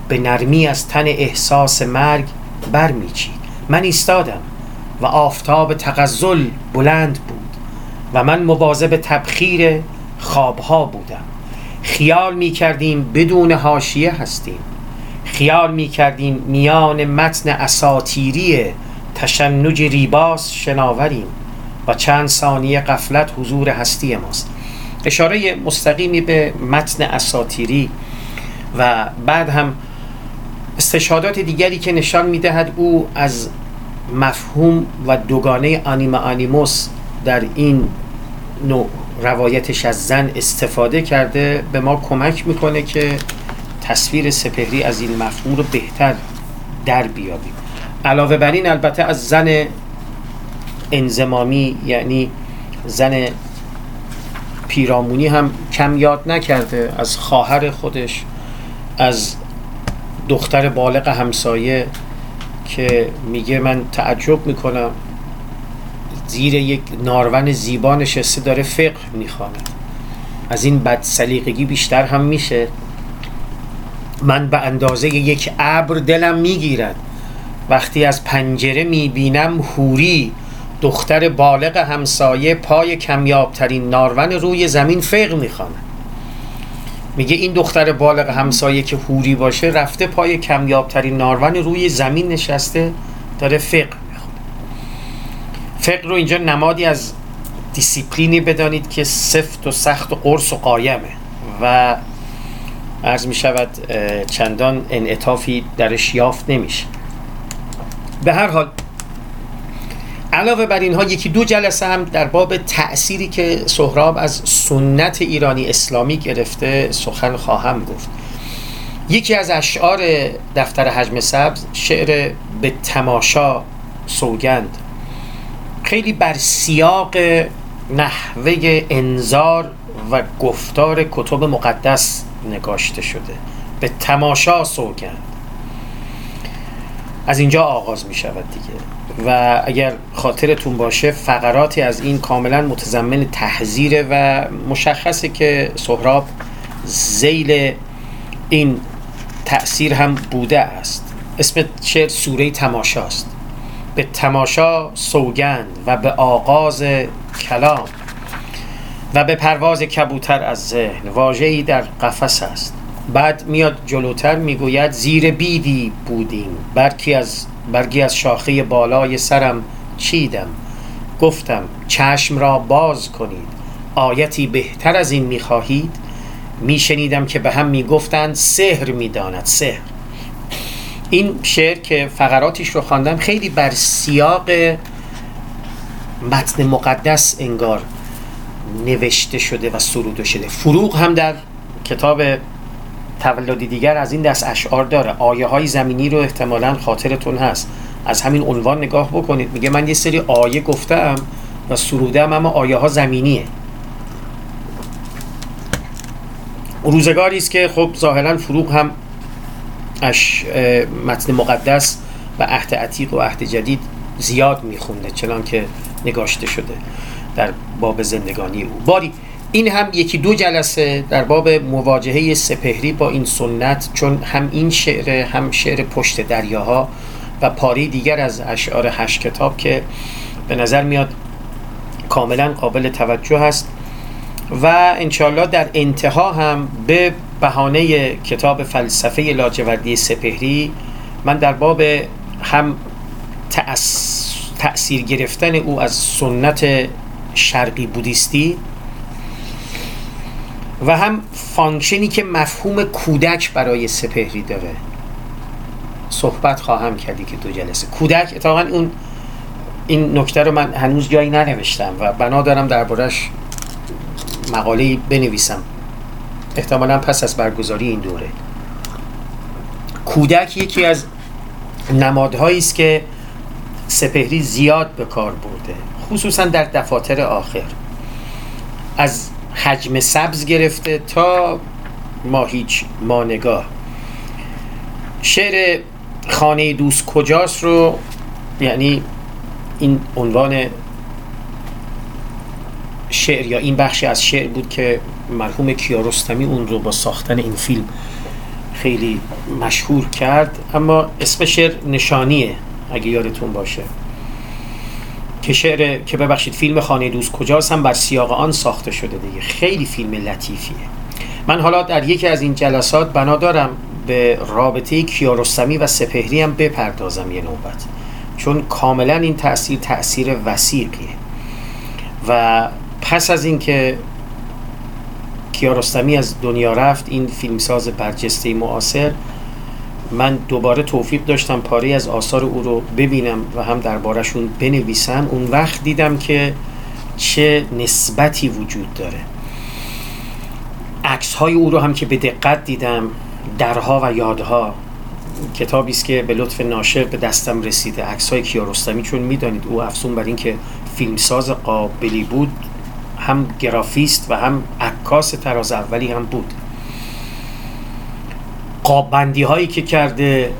Speaker 1: به نرمی از تن احساس مرگ برمیچید. من ایستادم و آفتاب تغزل بلند بود و من مواظب تبخیر خوابها بودم. خیال می کردیم بدون حاشیه هستیم. خیال می کردیم میان متن اساتیری تشنج ریباس شناوریم و چند ثانیه قفلت حضور هستی ماست. اشاره مستقیمی به متن اساتیری و بعد هم استشهادات دیگری که نشان می‌دهد او از مفهوم و دوگانه آنیما آنیموس در این نوع روایتش از زن استفاده کرده به ما کمک می‌کنه که تصویر سپهری از این مفهوم رو بهتر در بیابیم. علاوه بر این البته از زن انزمامی یعنی زن پیرامونی هم کم یاد نکرده از خواهر خودش از دختر بالغ همسایه که میگه من تعجب می‌کنم زیر یک نارون زیبا نشسته داره فقه می‌خواند از این بد سلیقگی بیشتر هم میشه. من به اندازه یک ابر دلم می‌گیرد. وقتی از پنجره می‌بینم هوری دختر بالغ همسایه پای کمیابترین نارون روی زمین فقه می‌خوانه. میگه این دختر بالغ همسایه که هوری باشه رفته پای کمیابترین نارون روی زمین نشسته داره فقه می‌خونه. فقه رو اینجا نمادی از دیسیپلینی بدانید که سفت و سخت و قرص و قایمه و عرض می شود چندان انعطافی درش یافت نمیشه. به هر حال علاوه بر اینها یکی دو جلسه هم در باب تأثیری که سهراب از سنت ایرانی اسلامی گرفته سخن خواهم گفت. یکی از اشعار دفتر حجم سبز شعر به تماشا سوگند. خیلی بر سیاق نحوه انظار و گفتار کتب مقدس نگاشته شده. به تماشا سوگند. از اینجا آغاز می شود دیگه. و اگر خاطرتون باشه فقراتی از این کاملا متضمن تحذیره و مشخصه که سهراب زیل این تأثیر هم بوده است. اسم شعر سوره تماشاست؟ به تماشا سوگند و به آغاز کلام و به پرواز کبوتر از ذهن. واژه‌ای در قفس است. بعد میاد جلوتر می‌گوید زیر بیدی بودیم. برکی از برگی از شاخه بالای سرم چیدم. گفتم چشم را باز کنید. آیتی بهتر از این می‌خواهید؟ میشنیدم که به هم می‌گفتند سحر می‌داند سحر. این شعر که فقراتش رو خواندم خیلی بر سیاق متن مقدس انگار نوشته شده و سروده شده. فروغ هم در کتاب تولدی دیگر از این دست اشعار داره. آیه های زمینی رو احتمالا خاطرتون هست. از همین عنوان نگاه بکنید. میگه من یه سری آیه گفتم و سرودم اما آیه ها زمینیه. روزگاری است که خب ظاهرا فروغ هم اش متن مقدس و عهد عتیق و عهد جدید زیاد میخونده چنان که نگاشته شده در باب زندگانی او. باری این هم یکی دو جلسه در باب مواجهه سپهری با این سنت چون هم این شعر هم شعر پشت دریاها و پاره‌ای دیگر از اشعار هشت کتاب که به نظر میاد کاملا قابل توجه هست و انشالله در انتها هم به بهانه کتاب فلسفه لاجوردی سپهری من در باب هم تأثیر گرفتن او از سنت شرقی بودیستی و هم function ی که مفهوم کودک برای سپهری داره. صحبت خواهم کردی که دو جلسه. کودک اتفاقا اون این نکته رو من هنوز جایی ننوشتم و بنا دارم دربارش مقاله بنویسم. احتمالا پس از برگزاری این دوره. کودک یکی از نمادهایی است که سپهری زیاد به کار برده خصوصا در دفاتر آخر. از حجم سبز گرفته تا ماهیچ مانگاه شعر خانه دوست کجاست رو یعنی این عنوان شعر یا این بخشی از شعر بود که مرحوم کیارستمی اون رو با ساختن این فیلم خیلی مشهور کرد اما اسم شعر نشانیه اگه یادتون باشه. که شعر که ببخشید فیلم خانه دوست کجاست هم بر سیاق آن ساخته شده دیگه. خیلی فیلم لطیفیه. من حالا در یکی از این جلسات بنا دارم به رابطه کیارستمی و سپهری هم بپردازم یه نوبت. چون کاملا این تاثیر تاثیر وسیقیه و پس از اینکه کیارستمی از دنیا رفت این فیلمساز برجسته معاصر من دوباره توفیق داشتم پاره از آثار او رو ببینم و هم دربارشون بنویسم. اون وقت دیدم که چه نسبتی وجود داره. عکس های او رو هم که به دقت دیدم درها و یادها. کتابی است که به لطف ناشر به دستم رسیده. عکس های کیارستمی چون می‌دانید او افزون بر اینکه فیلمساز قابلی بود هم گرافیست و هم عکاس تراز اولی هم بود. قابندی هایی که کرده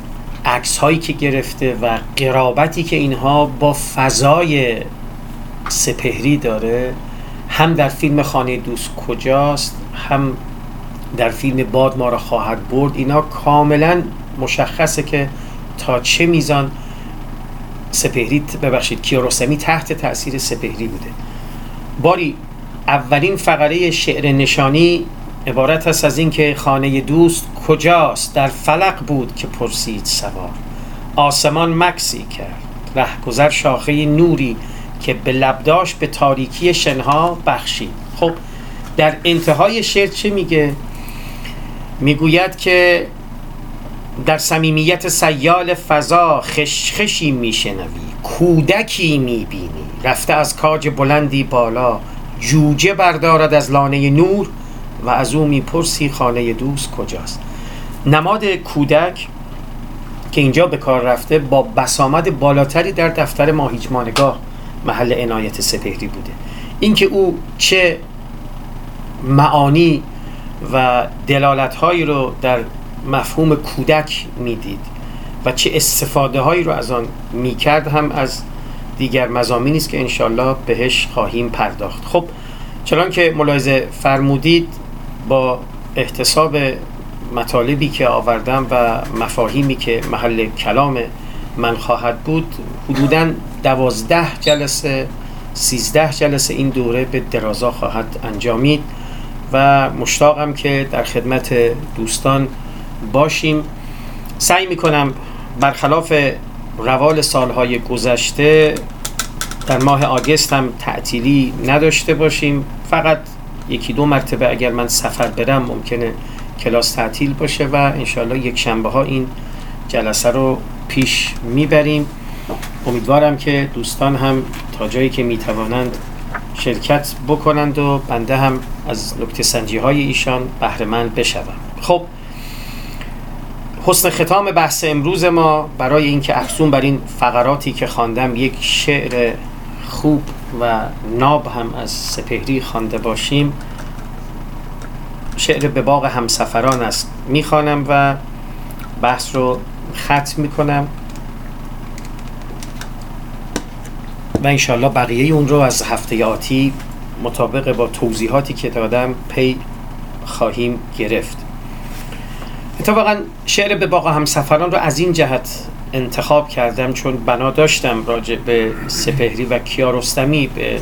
Speaker 1: عکس هایی که گرفته و قرابتی که اینها با فضای سپهری داره هم در فیلم خانه دوست کجاست هم در فیلم باد ما را خواهد برد اینا کاملا مشخصه که تا چه میزان سپهری ببخشید کیارستمی تحت تاثیر سپهری بوده. باری اولین فقره شعر نشانی عبارت است از اینکه خانه دوست کجاست؟ در فلق بود که پرسید سوار. آسمان مکسی کرد. رهگذر شاخه نوری که به لبداش به تاریکی شنها بخشید. خب در انتهای شعر چه میگه؟ می‌گوید که در صمیمیت سیال فضا خشخشی میشنوی کودکی می‌بینی. رفته از کاج بلندی بالا جوجه بردارد از لانه نور و از او می‌پرسی خانه دوست کجاست. نماد کودک که اینجا به کار رفته با بسامد بالاتری در دفتر ماهیچ مانگاه محل عنایت سپهری بوده. اینکه او چه معانی و دلالت هایی رو در مفهوم کودک می‌دید و چه استفاده هایی رو از آن می‌کرد هم از دیگر مزامینی است که انشالله بهش خواهیم پرداخت. خب چنان که ملاحظه فرمودید با احتساب مطالبی که آوردم و مفاهیمی که محل کلام من خواهد بود حدودا دوازده جلسه سیزده جلسه این دوره به درازا خواهد انجامید و مشتاقم که در خدمت دوستان باشیم. سعی می‌کنم برخلاف روال سالهای گذشته در ماه آگست هم تعطیلی نداشته باشیم. فقط یکی دو مرتبه اگر من سفر برم ممکنه کلاس تعطیل باشه و انشالله یک شنبه ها این جلسه رو پیش می‌بریم. امیدوارم که دوستان هم تا جایی که می‌توانند شرکت بکنند و بنده هم از نکته سنجی های ایشان بهرهمند بشوم خب حسن ختام بحث امروز ما برای اینکه افزون بر این فقراتی که خواندم یک شعر خوب و ناب هم از سپهری خوانده باشیم. شعر به باغ همسفران است. می‌خوانم و بحث رو ختم می‌کنم. و انشالله بقیه اون رو از هفته آتی مطابق با توضیحاتی که دادم پی خواهیم گرفت. اتفاقا شعر به باقا همسفران رو از این جهت انتخاب کردم چون بنا داشتم راجع به سپهری و کیارستمی به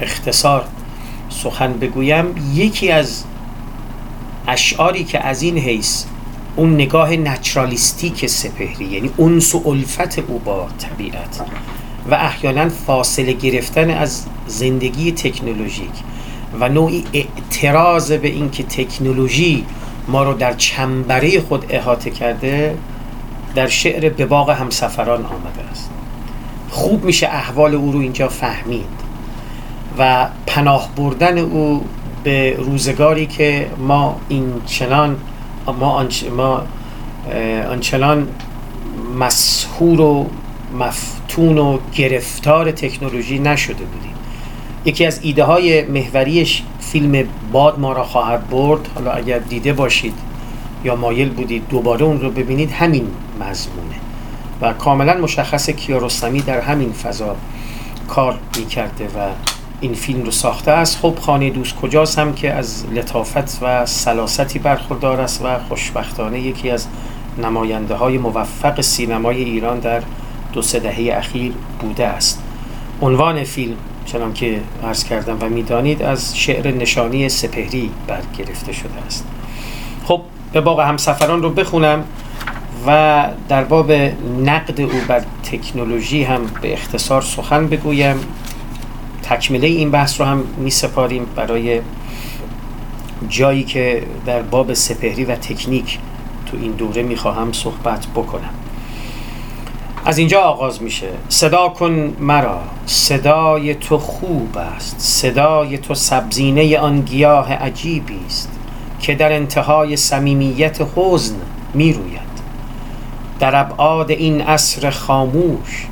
Speaker 1: اختصار سخن بگویم. یکی از اشعاری که از این حیث اون نگاه نچرالیستیک سپهری یعنی اونس و الفت او با طبیعت و احیانا فاصله گرفتن از زندگی تکنولوژیک و نوعی اعتراض به اینکه تکنولوژی ما رو در چنبره خود احاطه کرده در شعر به باغ همسفران آمده است. خوب میشه احوال او رو اینجا فهمید و پناه بردن او به روزگاری که ما این چنان ما, ما آنچنان مسهور و مفتون و گرفتار تکنولوژی نشده بودیم. یکی از ایده های محوریش فیلم باد ما را خواهد برد. حالا اگر دیده باشید یا مایل بودید دوباره اون رو ببینید همین مضمونه. و کاملا مشخص کیارستمی در همین فضا کار می‌کرده و این فیلم رو ساخته است. خب خانه دوست کجاست هم که از لطافت و سلاستی برخوردار است و خوشبختانه یکی از نماینده های موفق سینمای ایران در دو سه دهه اخیر بوده است. عنوان فیلم چنان که عرض کردم و می‌دانید از شعر نشانی سپهری برگرفته شده است. خب به باقی همسفران رو بخونم. و در باب نقد او بر تکنولوژی هم به اختصار سخن بگویم. تکمله این بحث رو هم می سپاریم برای جایی که در باب سپهری و تکنیک تو این دوره می خواهم صحبت بکنم. از اینجا آغاز میشه. صدا کن مرا. صدای تو خوب است. صدای تو سبزینه آن گیاه عجیبی است که در انتهای صمیمیت حزن می‌روید. در ابعاد این عصر خاموش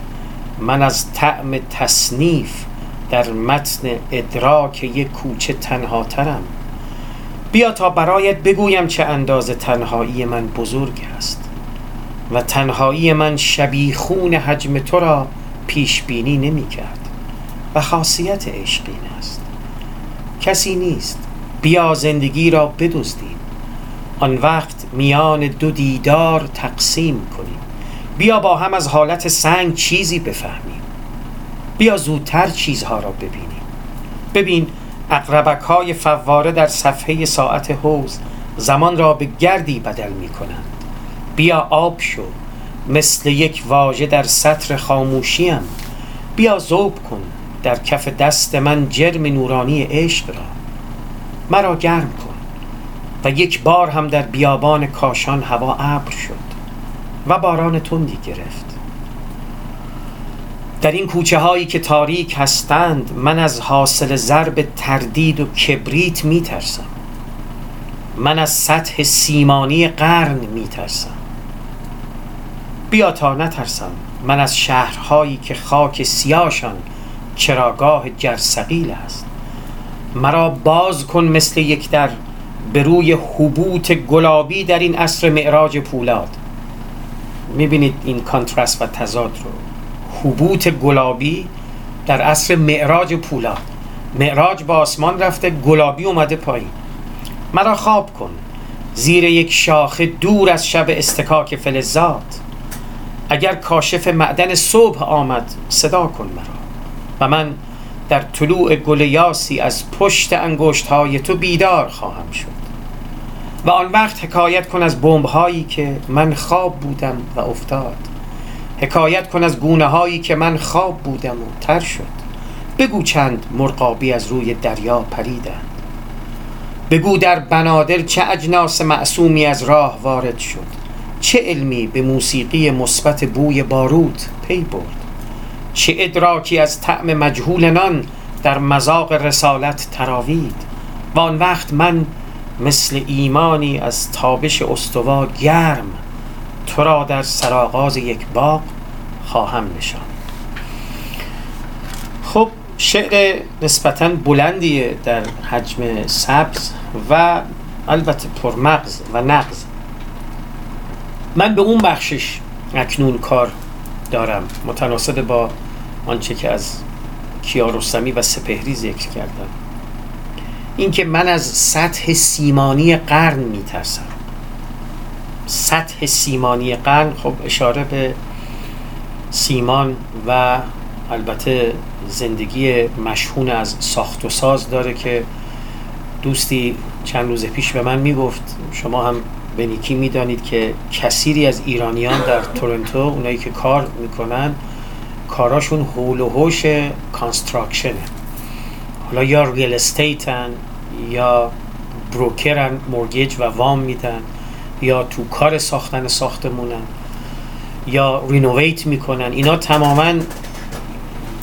Speaker 1: من از طعم تصنیف در متن ادراک یک کوچه تنها ترم. بیا تا برایت بگویم چه اندازه تنهایی من بزرگ است و تنهایی من شبیخون حجم تو را پیش بینی نمی کرد و خاصیت عشق است. کسی نیست بیا زندگی را بدزدیم آن وقت میان دو دیدار تقسیم کنیم. بیا با هم از حالت سنگ چیزی بفهمیم. بیا زودتر چیزها را ببینیم. ببین اقربک های فواره در صفحه ساعت حوز زمان را به گردی بدل می کنند بیا آب شو. مثل یک واژه در سطر خاموشیم. بیا زوب کن. در کف دست من جرم نورانی عشق را. مرا گرم کن. و یک بار هم در بیابان کاشان هوا ابر شد و باران تندی گرفت. در این کوچه هایی که تاریک هستند من از حاصل ضرب تردید و کبریت می ترسم من از سطح سیمانی قرن می ترسم بیا تا نترسم من از شهرهایی که خاک سیاشان چراگاه جرسقیل است. مرا باز کن مثل یک در به روی حبوط گلابی در این عصر معراج پولاد. می‌بینید این کانترست و تضاد رو. حبوط گلابی در عصر معراج پولاد. معراج با آسمان رفته گلابی اومده پایین. مرا خواب کن. زیر یک شاخه دور از شب استکاک فلزات اگر کاشف معدن صبح آمد صدا کن مرا. و من در طلوع گل یاسی از پشت انگشت های تو بیدار خواهم شد. و آن وقت حکایت کن از بمب هایی که من خواب بودم و افتاد. حکایت کن از گونه هایی که من خواب بودم و تر شد. بگو چند مرقابی از روی دریا پریدند. بگو در بنادر چه اجناس معصومی از راه وارد شد. چه علمی به موسیقی مثبت بوی بارود پی برد. چه ادراکی از طعم مجهول نان در مذاق رسالت تراوید. و آن وقت من مثل ایمانی از تابش استوا گرم تو را در سراغاز یک باغ خواهم نشان. خب شعر نسبتا بلندیه در حجم سبز و البته پرمغز و نغز. من به اون بخشش اکنون کار دارم متناسب با آنچه که از کیارستمی و سپهری ذکر کردم. اینکه من از سطح سیمانی قرن میترسم. سطح سیمانی قرن خب اشاره به سیمان و البته زندگی مشحون از ساخت و ساز داره که دوستی چند روز پیش به من می‌گفت شما هم به نیکی می‌دانید که کثیری از ایرانیان در تورنتو اونایی که کار می‌کنن کاراشون حول و حوش construction ه حالا یا real estate ن یا broker ن mortgage و وام میدن یا تو کار ساختن ساختمونن یا renovate می‌کنن. اینا تماما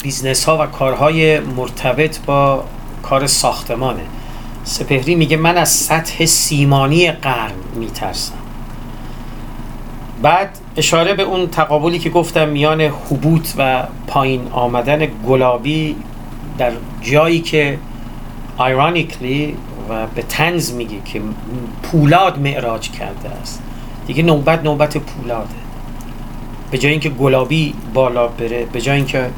Speaker 1: business ها و کارهای مرتبط با کار ساختمانه. سپهری میگه من از سطح سیمانی قرن میترسم. بعد اشاره به اون تقابلی که گفتم میان هبوط و پایین آمدن گلابی در جایی که ایرانیکلی و به تنز میگه که پولاد معراج کرده است. دیگه نوبت نوبت پولاده. به جای اینکه گلابی بالا بره به جای اینکه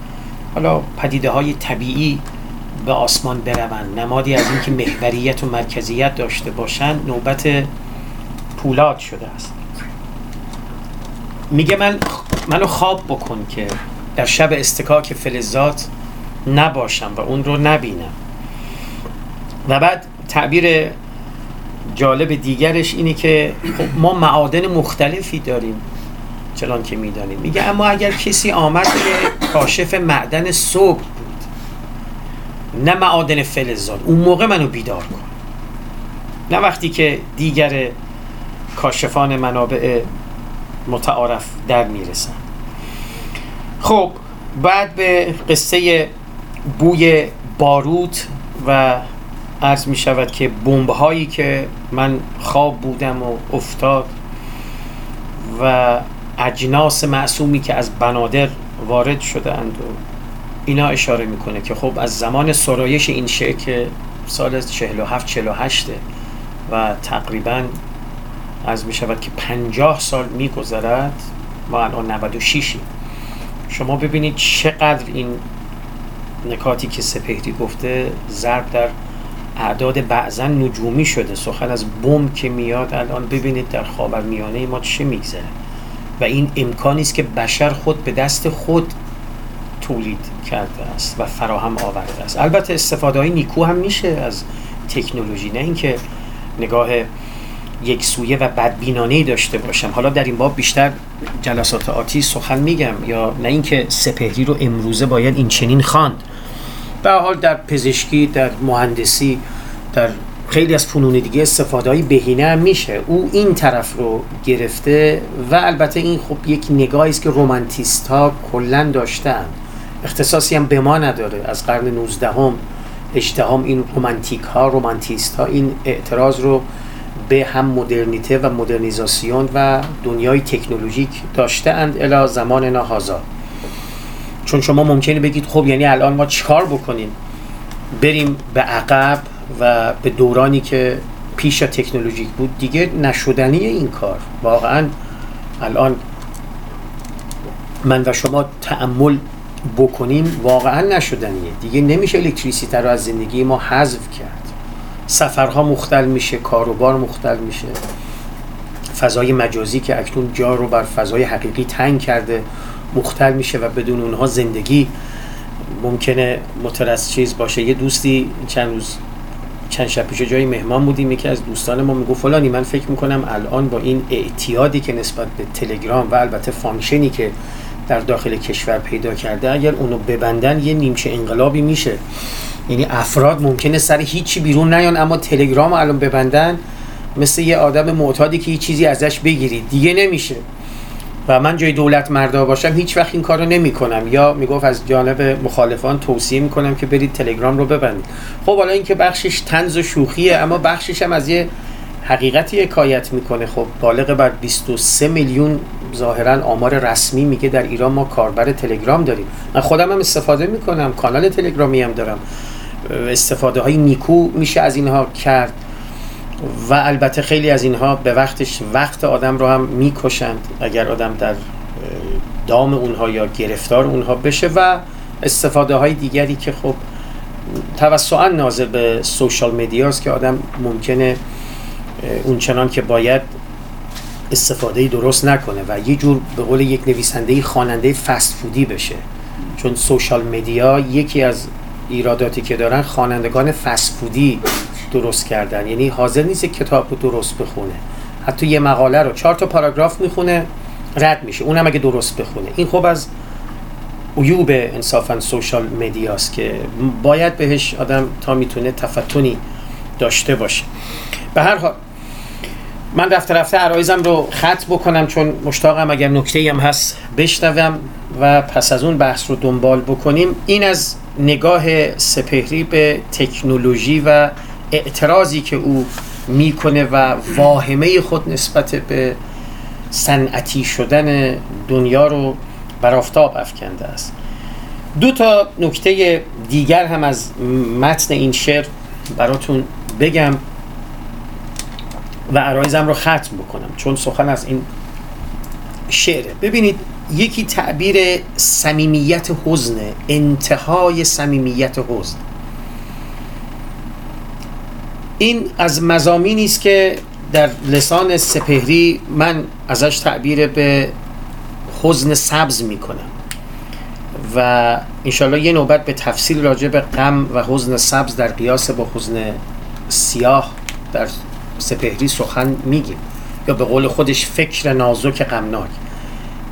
Speaker 1: حالا پدیده های طبیعی به آسمان بروند نمادی از اینکه محوریت و مرکزیت داشته باشند نوبت پولاد شده است. میگه من منو خواب بکن که در شب استکاک فلزات نباشم و اون رو نبینم. و بعد تعبیر جالب دیگرش اینه که خب ما معادن مختلفی داریم چنان که می‌دانیم. میگه اما اگر کسی آمد که کاشف معدن صبح بود نه معادن فلزات اون موقع منو بیدار کن. نه وقتی که دیگر کاشفان منابع متعارف در می‌رسن. خب بعد به قصه بوی باروت و عرض می شود که بمب هایی که من خواب بودم و افتاد و اجناس معصومی که از بنادر وارد شده اند و اینا اشاره می‌کنه که خب از زمان سرایش این شعه که سال 47 48 و تقریبا از می شود که 50 سال میگذرد ما الان 96 شما ببینید چقدر این نکاتی که سپهری گفته ضرب در اعداد بعضا نجومی شده. سخن از بم که میاد الان ببینید در میانه ما چه میگذره. و این امکانی است که بشر خود به دست خود تولید کرده است و فراهم آورده است. البته استفاده های نیکو هم میشه از تکنولوژی نه اینکه نگاه یک سویه و بدبینانه داشته باشم. حالا در این باب بیشتر جلسات آتی سخن میگم یا نه اینکه سپهری رو امروزه باید این چنین خواند. به حال در پزشکی در مهندسی در خیلی از فنون دیگه استفاده های بهینه هم میشه. او این طرف رو گرفته و البته این خب یک نگاهی است که رومانتیست ها کلا داشتن. اختصاصی هم به ما نداره. از قرن 19 هم اجتهام این رومانتیک ها رومانتیست ها این اعتراض رو به هم مدرنیته و مدرنیزاسیون و دنیای تکنولوژیک داشته اند الا زمان نهازا چون شما ممکنه بگید خب یعنی الان ما چیکار بکنیم؟ بریم به عقب و به دورانی که پیش تکنولوژیک بود دیگه نشدنی این کار. واقعا الان من و شما تعمل بکنیم واقعا نشدنیه. دیگه نمیشه الکتریسیته رو از زندگی ما حذف کرد. سفرها مختل میشه کاروبار مختل میشه. فضای مجازی که اکنون جا رو بر فضای حقیقی تنگ کرده. مختل میشه و بدون اونها زندگی ممکنه مترس چیز باشه. یه دوستی چند روز چند شب پیش جای مهمان بودیم یکی از دوستان ما میگفت فلانی من فکر می‌کنم الان با این اعتیادی که نسبت به تلگرام و البته function ی که در داخل کشور پیدا کرده اگر اونو ببندن یه نیمچه انقلابی میشه. یعنی افراد ممکنه سر هیچی بیرون نیان اما تلگرام الان ببندن مثل یه آدم معتادی که یه چیزی ازش بگیرید دیگه نمیشه. و من جای دولت مردا باشم هیچ وقت این کارو نمی کنم یا می‌گفت از جانب مخالفان توصیه می‌کنم که برید تلگرام رو ببندید. خب حالا اینکه بخشش تنز و شوخیه اما بخشش هم از یه حقیقتی حکایت می‌کنه. خب بالغ بر 23 میلیون ظاهرا آمار رسمی میگه در ایران ما کاربر تلگرام داریم. من خودم هم استفاده می‌کنم کانال تلگرامی هم دارم. استفاده های نیکو میشه از اینها کرد. و البته خیلی از اینها به وقتش وقت آدم رو هم می‌کشند اگر آدم در دام اونها یا گرفتار اونها بشه و استفاده های دیگری که خب توسعا ناظر به سوشال مدیاست که آدم ممکنه اون چنان که باید استفاده درست نکنه و یه جور به قول یک نویسنده خواننده فست فودی بشه. چون سوشال مدیا یکی از ایراداتی که دارن خوانندگان فست فودی درست کردن. یعنی حاضر نیست کتاب رو درست بخونه. حتی یه مقاله رو چهار تا پاراگراف می‌خونه رد میشه. اونم اگه درست بخونه. این خب از عیوب انصافا سوشال مدیاست که باید بهش آدم تا می‌تونه تفتونی داشته باشه. به هر حال من رفته رفته عرایزم رو خط بکنم چون مشتاقم اگر نکته هم هست بشنوم و پس از اون بحث رو دنبال بکنیم. این از نگاه سپهری به تکنولوژی و اعتراضی که او می‌کنه و واهمه خود نسبت به صنعتی شدن دنیا رو بر آفتاب افکنده است. دو تا نکته دیگر هم از متن این شعر براتون بگم و عرایزم رو ختم بکنم چون سخن از این شعره. ببینید یکی تعبیر صمیمیت حزن انتهای صمیمیت حزن. این از مزامینی است که در لسان سپهری من ازش تعبیر به حزن سبز می‌کنم. و انشالله یه نوبت به تفصیل راجع به غم و حزن سبز در قیاس با حزن سیاه در سپهری سخن میگیم. یا به قول خودش فکر نازک غمناک.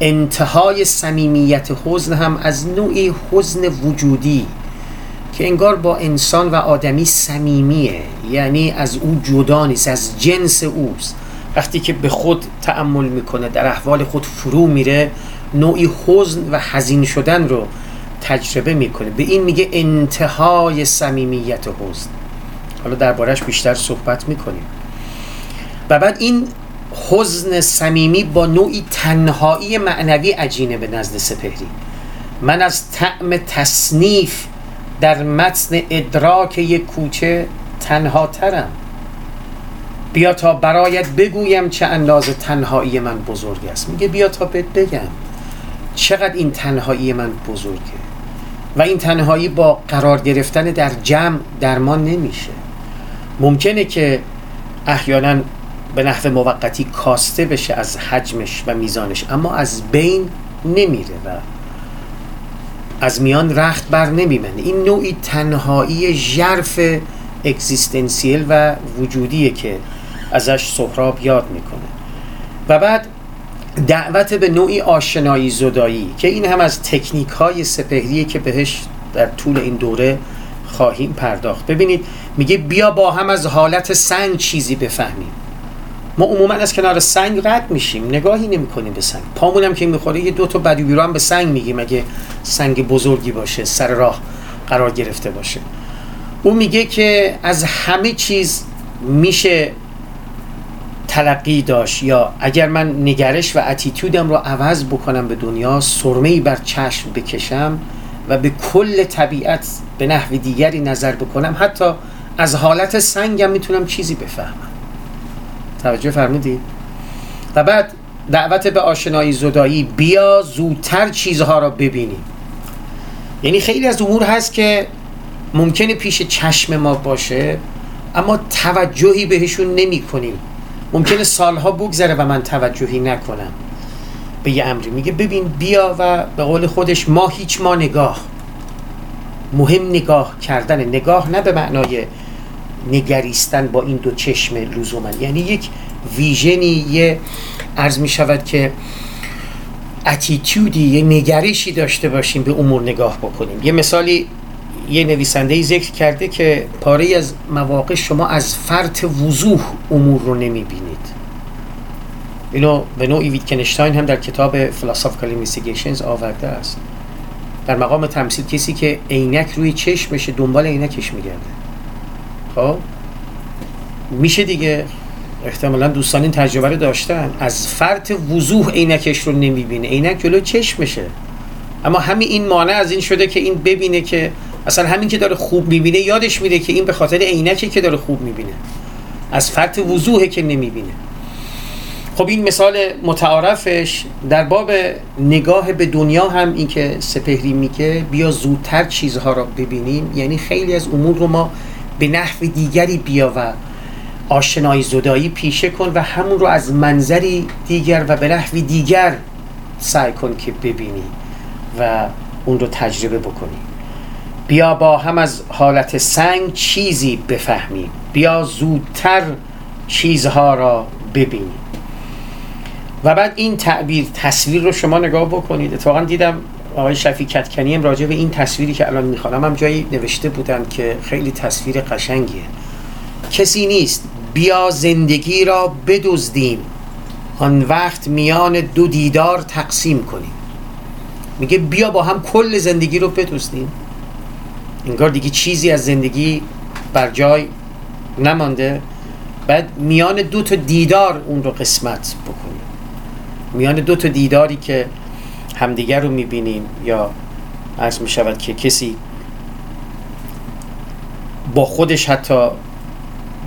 Speaker 1: انتهای صمیمیت حزن هم از نوعی حزن وجودی. که انگار با انسان و آدمی صمیمیه. یعنی از او جدا نیست از جنس اوست. وقتی که به خود تأمل می‌کنه در احوال خود فرو میره نوعی حزن و حزین شدن رو تجربه می‌کنه. به این میگه انتهای صمیمیت حزن. حالا دربارش بیشتر صحبت می‌کنیم. و بعد این حزن صمیمی با نوعی تنهایی معنوی عجینه به نزد سپهری. من از طعم تصنیف در متن ادراک یک کوچه تنها ترم. بیا تا برایت بگویم چه اندازه تنهایی من بزرگ است. میگه بیا تا بهت بگم چقدر این تنهایی من بزرگه. و این تنهایی با قرار گرفتن در جمع درمان نمیشه. ممکنه که احیانا به نحو موقتی کاسته بشه از حجمش و میزانش اما از بین نمیره و از میان رخت بر نمیمنه این نوعی تنهایی ژرف اگزیستنسیل و وجودیه که ازش سهراب یاد می‌کنه. و بعد دعوت به نوعی آشنایی زدایی که این هم از تکنیک های سپهریه که بهش در طول این دوره خواهیم پرداخت. ببینید میگه بیا با هم از حالت سنگ چیزی بفهمیم. ما عموما از کنار سنگ رد میشیم. نگاهی نمی‌کنیم به سنگ. پامونم که می‌خوره یه دو تا بدوی رو هم به سنگ میگیم. اگه سنگ بزرگی باشه سر راه قرار گرفته باشه. او میگه که از همه چیز میشه تلقی داشت. یا اگر من نگرش و اتیتودم رو عوض بکنم به دنیا سرمهی بر چشم بکشم و به کل طبیعت به نحو دیگری نظر بکنم حتی از حالت سنگم می‌تونم چیزی بفهمم. توجه فرمودید و بعد دعوت به آشنایی زدایی بیا زودتر چیزها را ببینیم یعنی خیلی از امور هست که ممکنه پیش چشم ما باشه اما توجهی بهشون نمی کنیم. ممکنه سالها بگذره و من توجهی نکنم. به یه امری میگه ببین بیا و به قول خودش ما هیچ ما نگاه. مهم نگاه کردن. نگاه نه به معنای نگریستن با این دو چشم لزوما یعنی یک ویژنی یه عرض می شود که اتیتودی یه نگرشی داشته باشیم به امور نگاه بکنیم. یه مثالی یه نویسنده ذکر کرده که پاره از مواقع شما از فرط وضوح امور رو نمی بینید اینو به نوعی ویتکنشتاین هم در کتاب Philosophical Investigations آورده است. در مقام تمثیل کسی که عینک روی چشمشه دنبال عینکش میگرده. خب. میشه دیگه. احتمالا دوستان این تجربه رو داشتن. از فرط وضوح عینکش رو نمی‌بینه. عینک جلو چشمشه اما همین این مانع از این شده که این ببینه که اصلا همین که داره خوب می‌بینه یادش میره که این به خاطر عینکی که داره خوب می‌بینه. از فرط وضوحه که نمی‌بینه. خب این مثال متعارفش در باب نگاه به دنیا هم این که سپهری میگه بیا زودتر چیزها را ببینیم. یعنی خیلی از امور رو ما به نحو دیگری بیا و آشنایی زدایی پیشه کن و همون رو از منظری دیگر و به نحوی دیگر سعی کن که ببینی و اون رو تجربه بکنی. بیا با هم از حالت سنگ چیزی بفهمیم بیا زودتر چیزها را ببینیم و بعد این تعبیر تصویر رو شما نگاه بکنید. اتفاقا دیدم آقای شفی کتکنی هم راجع به این تصویری که الان می‌خوانم هم جایی نوشته بودن که خیلی تصویر قشنگیه. کسی نیست. بیا زندگی را بدزدیم. آن وقت میان دو دیدار تقسیم کنیم. میگه بیا با هم کل زندگی رو بدزدیم. انگار دیگه چیزی از زندگی بر جای نمانده. بعد میان دو تا دیدار اون رو قسمت بکنیم. میان دو تا دیداری که همدیگر رو می‌بینیم یا عرض می‌شود که کسی با خودش حتی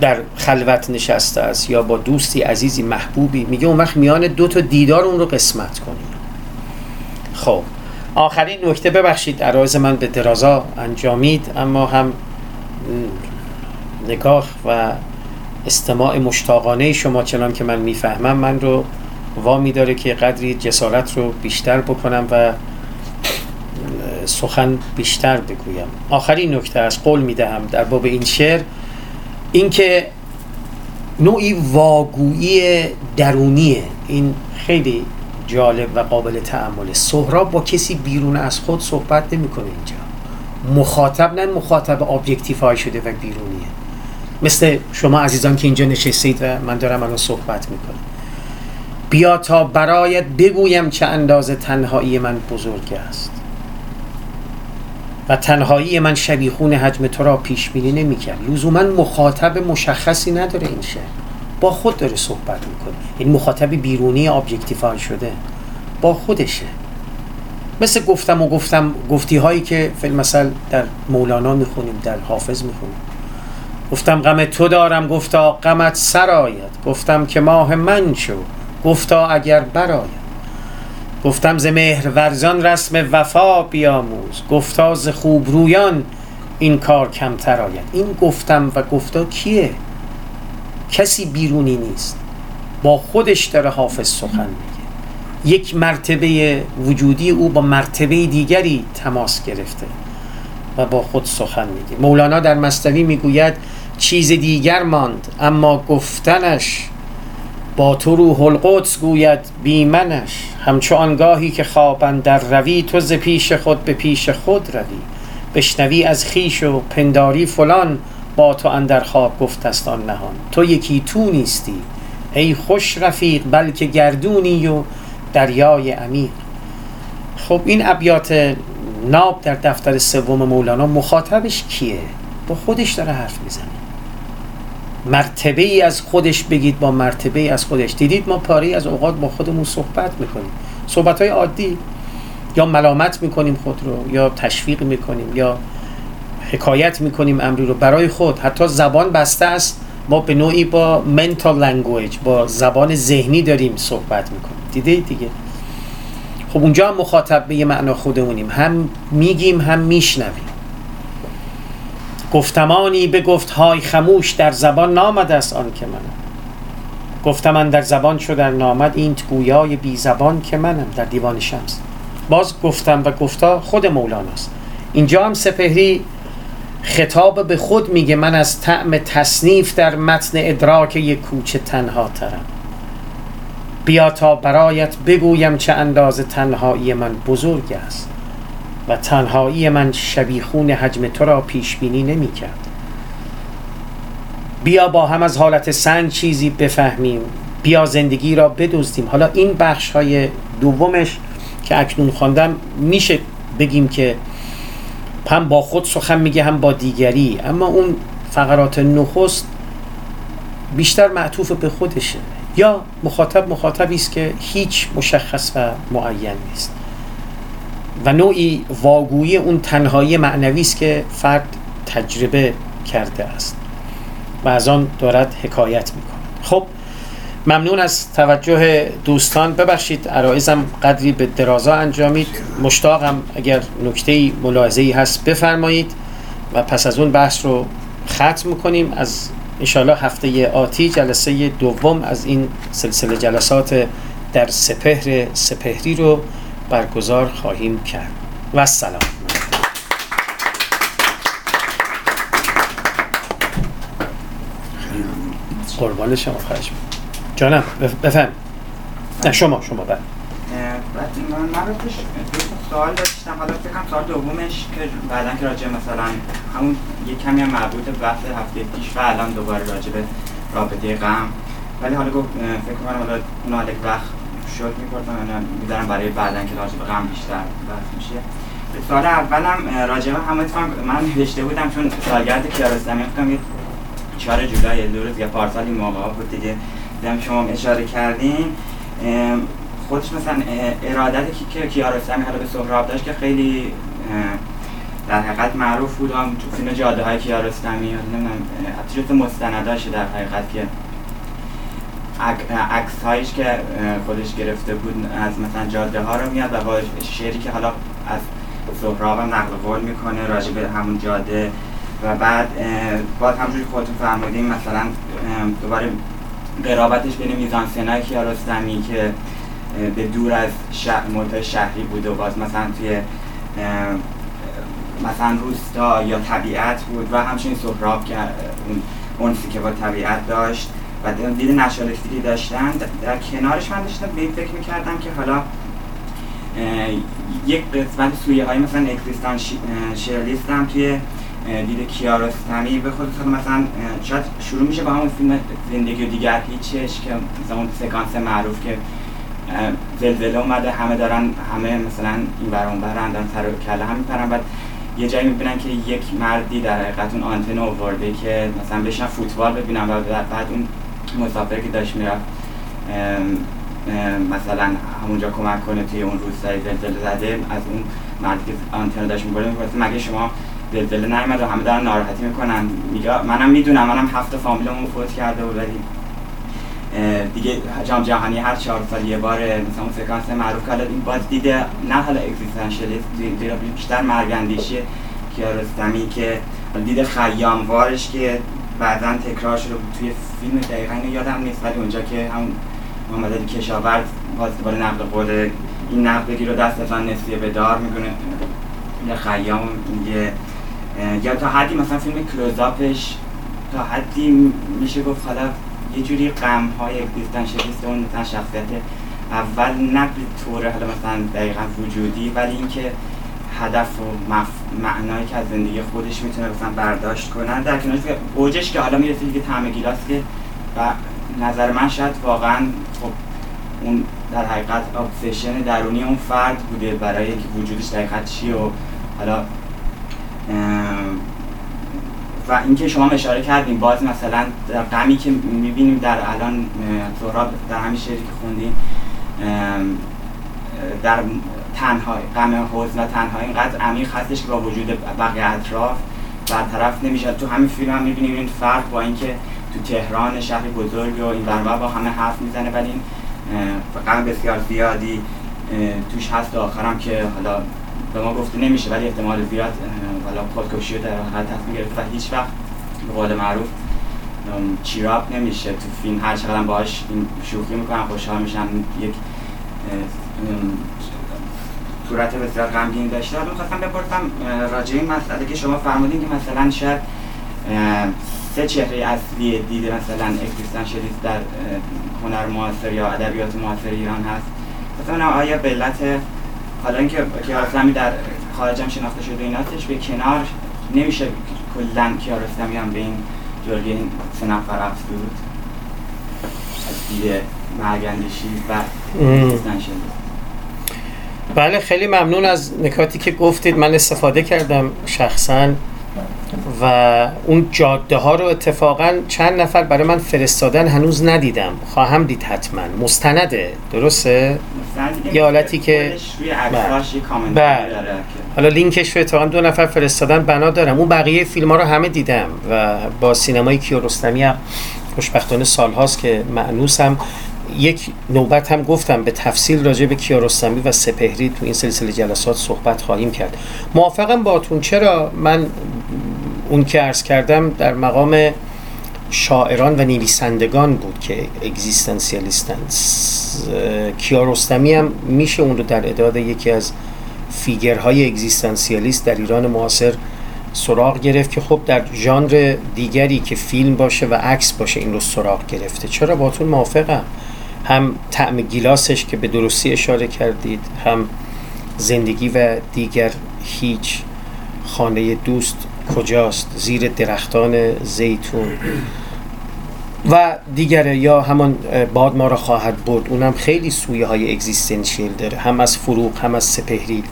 Speaker 1: در خلوت نشسته است یا با دوستی عزیزی محبوبی میگه اون وقت میان دو تا دیدار اون رو قسمت کنیم خب آخرین نکته ببخشید عرایز من به درازا انجامید اما هم نگاه و استماع مشتاقانه شما چنان که من می‌فهمم من رو وامی داره که قدری جسارت رو بیشتر بکنم و سخن بیشتر بگویم. آخرین نکته از قول می‌دهم در باب این شعر اینکه نوعی واگویی درونیه. این خیلی جالب و قابل تعمله سهراب با کسی بیرون از خود صحبت نمی‌کنه اینجا. مخاطب نه مخاطب ابجکتیف شده و بیرونیه. مثل شما عزیزان که اینجا نشستید و من دارم الان صحبت می‌کنم. بیا تا برایت بگویم چه اندازه تنهایی من بزرگ است. و تنهایی من شبیخون حجم تو را پیش بینی نمی‌کرد. لزوما مخاطب مشخصی نداره این شعر. با خود داره صحبت می‌کنه. این مخاطب بیرونی objectify شده. با خودشه مثل گفتم و گفتم گفتی هایی که فی‌المثل در مولانا می‌خونیم در حافظ می‌خونیم. گفتم غم تو دارم گفتا غمت سر آید. گفتم که ماه من شو. گفتا اگر برآید گفتم ز مهر ورزان رسم وفا بیاموز. گفتا ز خوب رویان این کار کمتر آید. این گفتم و گفتا کیه؟ کسی بیرونی نیست. با خودش داره حافظ سخن میگه. یک مرتبه وجودی او با مرتبه دیگری تماس گرفته و با خود سخن میگه. مولانا در مستوی می‌گوید چیز دیگر ماند اما گفتنش با تو روح القدس گوید بیمنش همچو آنگاهی که خوابن در روی تو ز پیش خود به پیش خود روی. بشنوی از خیش و پنداری فلان با تو اندر خواب گفت آن نهان. تو یکی تو نیستی ای خوش رفیق بلکه گردونی و دریای عمیق. خب این ابیات ناب در دفتر سوم مولانا مخاطبش کیه؟ با خودش داره حرف می‌زنه. مرتبه ای از خودش بگید با مرتبه ای از خودش. دیدید ما پاره از اوقات با خودمون صحبت می‌کنیم. صحبت های عادی. یا ملامت می‌کنیم خود رو یا تشویق می‌کنیم یا حکایت می‌کنیم امری رو برای خود. حتی زبان بسته است. ما به نوعی با mental language با زبان ذهنی داریم صحبت می‌کنیم. دیده دیگه؟ خب اونجا هم مخاطب به یه معنا خودمونیم. هم میگیم هم میشنویم. گفتمانی گفت های خموش در زبان نامد است آن که منم. گفتم در زبان شو در نامد این گویای بی زبان که منم. در دیوان شمس. باز گفتم و گفتا خود مولاناست اینجا هم سپهری خطاب به خود میگه من از طعم تصنیف در متن ادراک یک کوچه تنها ترم. بیا تا برایت بگویم چه اندازه تنهایی من بزرگ است. و تنهایی من شبیخون حجم تو را پیش بینی نمی کرد بیا با هم از حالت سنگ چیزی بفهمیم. بیا زندگی را بدزدیم. حالا این بخش های دومش که اکنون خواندم میشه بگیم که هم با خود سخن میگه هم با دیگری. اما اون فقرات نخست بیشتر معطوف به خودشه. یا مخاطب مخاطبی است که هیچ مشخص و معین نیست. و نوعی واگویی اون تنهایی معنوی است که فرد تجربه کرده است و از آن دارد حکایت می‌کنه خب ممنون از توجه دوستان. ببخشید عرایزم قدری به درازا انجامید. مشتاقم اگر نکته ملاحظه ای هست بفرمایید و پس از اون بحث رو ختم کنیم. از انشاءالله هفته آتی جلسه دوم از این سلسله جلسات در سپهر سپهری رو برگزار خواهیم کرد. و سلام. قربان شما خواهش جانم بفهم. نه شما شما
Speaker 2: بعد من من رو سوال داشتم. حالا فکرم سوال دومش که بعدا که راجع مثلا همون یه کمی هم مربوط بحث هفته پیش و الان دوباره راجع به رابطه غم. ولی حالا گفت فکر کنم حالا اون وقت شد می‌پرسم می‌ذارم برای بعدا که راجع به غم بیشتر بحث میشه. سال اولم راجع به همه من نوشته بودم چون سالگرد کیارستمی فکرم یه 4 جولای دو روز یا پارسال این موقع بود دیگه. دیدم شما اشاره کردین. خودش مثلا ارادتی که کیارستمی حالا به سهراب داشت که خیلی در حقیقت معروف بود. هم تو فیلم جاده های کیارستمی نمی‌دونم حتی مستنداشه در حقیقت که عکس هایش که خودش گرفته بود از مثلا جاده ها رو میاد و با شعری که حالا از سهراب نقل قول می‌کنه راجع به همون جاده و بعد باز همجوری خودتون فرمودیم مثلا دوباره قرابتش بین میزانسنای کیارستمی که به دور از شهر شهری بود و باز مثلا توی مثلا روستا یا طبیعت بود و همچنین سهراب که اون اونسی که با طبیعت داشت. و دید نشالکتیکی داشتن در کنارش من داشتم به فکر می‌کردم که حالا یک قسمت سویه های مثلا اکزیستان شیرلیست هم توی دید کیارستمی به خود مثلا شاید شروع میشه با همون فیلم زندگی و دیگر هیچش که مثلا اون سکانس معروف که زلزله اومده همه دارن همه مثلا این بر اون برن دارن سر کله هم میپرن. بعد یه جایی می‌بینن که یک مردی در حقیقت اون آنتن آورده که مثلا بشن فوتبال ببینن و بعد اون مسافر که داشت می‌رفت مثلا همونجا کمک کنه توی اون روستای زلزله زده از اون مردی که آنتن داشت میبرده می‌پرسه مگه شما زلزله نیومد و همه دارن ناراحتی می‌کنن؟ میگه منم می‌دونم منم هفت فامیلمو فوت کرده و ولی دیگه جام جهانی هر چهار سال یه بار مثلا اون سکانس معروف کرد این باز دیده نه حالا اگزیستانشالیست دیده بیشتر مرگندیشی کیارستمی که دیده خیاموارش که بعدا تکرار شده توی فیلم دقیقا یادم نیست ولی اونجا که هم محمد علی کشاورز باز دوباره نقل قول این نقل رو دست مثلا نسیه به دار می‌کنه یه خیام میگه یا تا حدی مثلا فیلم کلوزاپش تا حدی میشه گفت حالا یه جوری غم های اگزیستانشالیست اون مثلا شخصیت اول نه طور حالا مثلا دقیقا وجودی ولی اینکه هدف و مف... معنایی که از زندگی خودش می‌تونه مثلا برداشت کنن در کنارش اوجش که حالا می‌رسه دیگه طعم گیلاس که و نظر من شاید واقعا خب اون در حقیقت ابسشن درونی اون فرد بوده برای اینکه وجودش دقیقا چیه و حالا و اینکه شما اشاره کردیم باز مثلا در غمی که می‌بینیم در الان سهراب در همین شعری که خوندیم در تنهای غم حزن و تنهایی. اینقدر عمیق هستش که با وجود بقیه اطراف برطرف نمیشه. تو همین فیلم هم می‌بینیم این فرق با اینکه تو تهران شهر بزرگ و این برمه با همه حرف می‌زنه ولی این غم بسیار زیادی توش هست. و آخرم که حالا به ما گفته نمیشه ولی احتمال زیاد حالا خودکشی رو در حالت تصمیم گرفت و هیچ وقت به قول معروف چیراب نمیشه. تو فیلم هر چقدر باهاش شوخی می‌کنن خوشحال میشن یک صورت بسیار غمگین داشته حالا می‌خواستم بپرسم راجع این مسئله که شما فرمودین که مثلا شاید سه چهره اصلی دیده مثلا اکزیستانشالیسم در هنر معاصر یا ادبیات معاصر ایران هست. مثلا آیا به علت حالا اینکه کیارستمی در خارج هم شناخته شده ایناتش به کنار نمیشه کلا کیارستمی هم به این جلگه این سه نفر افزود؟ از دیده مرگندشی و
Speaker 1: بله خیلی ممنون از نکاتی که گفتید. من استفاده کردم شخصا و اون جاده ها رو اتفاقا چند نفر برای من فرستادن هنوز ندیدم. خواهم دید حتما. مستنده. درسته؟ یه حالتی که بله. حالا لینکش رو اتفاقا دو نفر فرستادن بنا دارم. اون بقیه فیلم ها رو همه دیدم و با سینمای کیارستمی هم خوشبختانه سالهاست که معنوسم یک نوبت هم گفتم به تفصیل راجع به کیارستمی و سپهری تو این سلسله جلسات صحبت خواهیم کرد. موافقم باتون چرا؟ من اون که ارز کردم در مقام شاعران و نویسندگان بود که اگزیستانسیالیستن کیارستمی هم میشه اون رو در اداد یکی از فیگرهای اگزیستانسیالیست در ایران معاصر سراغ گرفت که خب در ژانر دیگری که فیلم باشه و عکس باشه این رو سراغ گرفته. چرا باتون موافقم؟ هم طعم گیلاسش که به درستی اشاره کردید هم زندگی و دیگر هیچ خانه دوست کجاست؟ زیر درختان زیتون. و دیگره یا همان باد ما را خواهد برد. اونم خیلی سویه های اگزیستنشیل داره. هم از فروغ هم از سپهری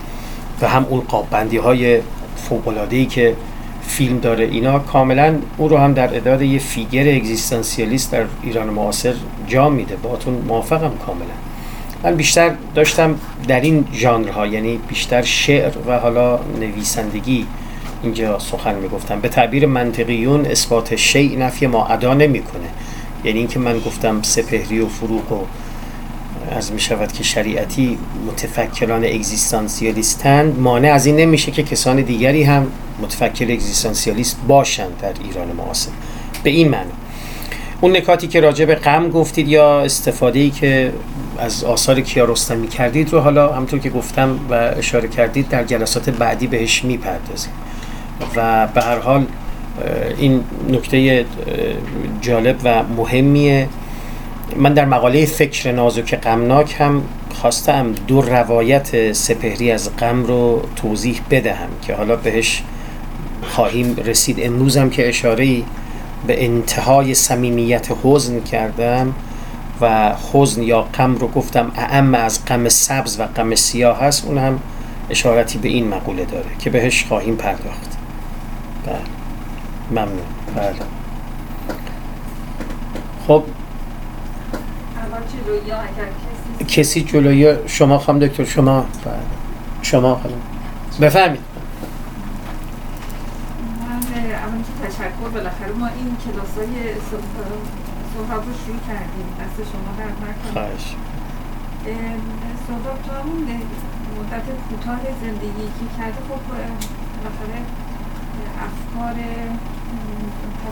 Speaker 1: و هم اون قابندی های ای که فیلم داره. اینا کاملا او رو هم در اداره یه فیگر اگزیستانسیالیست در ایران معاصر جا میده. اتون موافقم کاملا. من بیشتر داشتم در این ژانرها یعنی بیشتر شعر و حالا نویسندگی اینجا سخن می‌گفتم. به تعبیر منطقیون اثبات شیء نفی ما ادا نمی‌کنه. یعنی اینکه من گفتم سپهری و فروغ و از می شود که شریعتی متفکران اگزیستانسیالیستند مانع از این نمیشه که کسان دیگری هم متفکر اگزیستانسیالیست باشند در ایران معاصر. به این معنی. اون نکاتی که راجع به غم گفتید یا استفاده ای که از آثار کیارستمی کردید رو حالا همطور که گفتم و اشاره کردید در جلسات بعدی بهش می‌پردازیم. و به هر حال این نکته جالب و مهمیه. من در مقاله فکر نازک غمناک هم خواستم دو روایت سپهری از غم رو توضیح بدهم که حالا بهش خواهیم رسید. امروز هم که اشاره به انتهای صمیمیت حزن کردم و حزن یا غم رو گفتم اعم از غم سبز و غم سیاه هست اون هم اشارتی به این مقوله داره که بهش خواهیم پرداخت. بله. ممنون. بله. خب کسی جلوی شما خواهم دکتر شما. شما خواهم. بفهمید
Speaker 3: اول که تشکر بالاخره ما این کلاس های صحبت رو شروع کردیم. دست شما در نکنم خواهش. صحبت تو همون مدت کوتاه زندگی که کرده. خب بالاخره افکار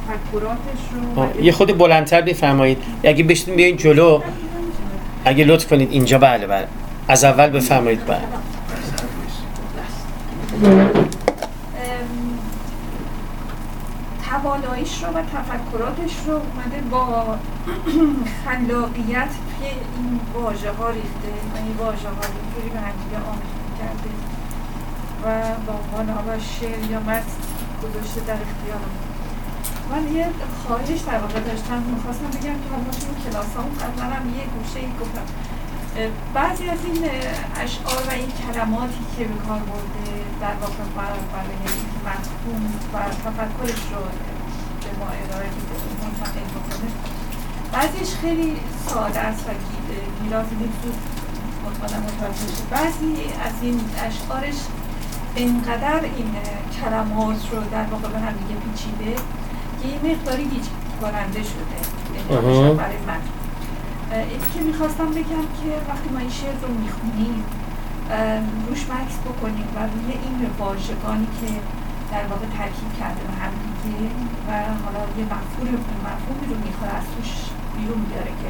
Speaker 3: تفکراتش رو
Speaker 1: یه خود بلندتر بفرمایید. اگه بشتیم بیاین جلو. اگه لطف کنید اینجا بله بله. از اول بفرمایید بله.
Speaker 3: تواناییش رو و تفکراتش رو اومده با خلاقیت توی این واژه ها ریخته و این واژه ها اینجوری به همدیگه آمیخته کرده و با عنوان شعر یا متن گذاشته در اختیار من یه خواهش در واقع داشتم. می‌خواستم بگم که حالا تو کلاس ها هم یه گوشه ای گفتم. بعضی از این اشعار و این کلماتی که به کار برده در واقع برای مفهوم و تفکرش رو به ما ارائه میده منتقل بکنه بعضیش خیلی ساده است و گیلاس زود مطمئنم متوجه بعضی از این اشعارش اینقدر این کلمات رو در واقع به هم دیگه پیچیده که یه مقداری گیج کننده شده. یعنی برای من. این که می‌خواستم بگم که وقتی ما این شعر رو می‌خونیم روش مکس بکنیم و روی این واژگانی که در واقع ترکیب کرده به هم دیگه و حالا یه مفهوم مفهومی رو می‌خواد از توش بیرون بیاره که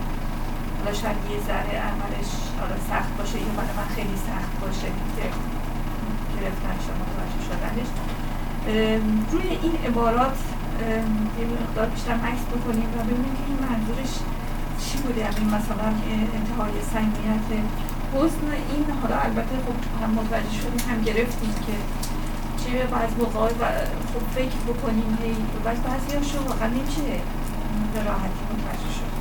Speaker 3: حالا شاید یه ذره عملش حالا سخت باشه یا برای من خیلی سخت باشه. که گرفتن شما متوجه شدنش. روی این عبارات یه مقدار بیشتر مکس بکنیم و ببینیم که این منظورش چی بوده. یعنی مثلا انتهای سنگیت حسن این حالا البته خب هم متوجه شدیم هم گرفتیم که چه بعض موقع خب فکر بکنیم هی بعض بعضی هاشو واقعا نمیشه به راحتی متوجه شد.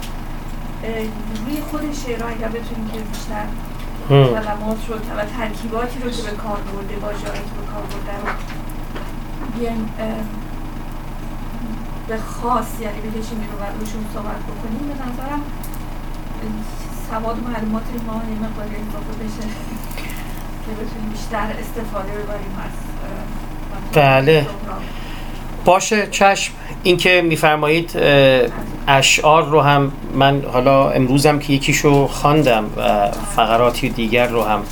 Speaker 3: روی خود شعرها اگر بتونیم که بیشتر کلمات رو و ترکیباتی رو که به کار برده واژه‌ای که به کار برده رو بیایم به خاص یعنی بکشیم رو و روشون صحبت بکنیم. به نظرم سواد و معلومات ما یه مقداری اضافه بشه که بتونیم بیشتر استفاده ببریم از
Speaker 1: بله. باشه چشم. اینکه میفرمایید اشعار رو هم من حالا امروزم که یکیشو خواندم و فقراتی دیگر رو هم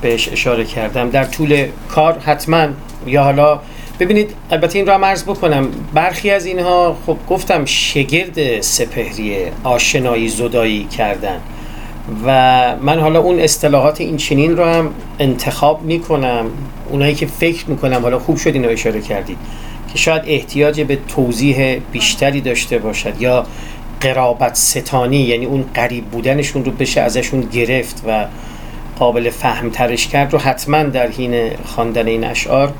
Speaker 1: بهش اشاره کردم. در طول کار حتما یا حالا ببینید البته این را مرز بکنم برخی از اینها خب گفتم شگرد سپهریه آشنایی زدایی کردن و من حالا اون اصطلاحات این چنین رو هم انتخاب می‌کنم. اونایی که فکر می‌کنم حالا خوب شد اینو اشاره کردید. که شاید احتیاج به توضیح بیشتری داشته باشد یا قرابت ستانی یعنی اون قریب بودنشون رو بشه ازشون گرفت و قابل فهم ترش کرد رو حتما در حین خواندن این اشعار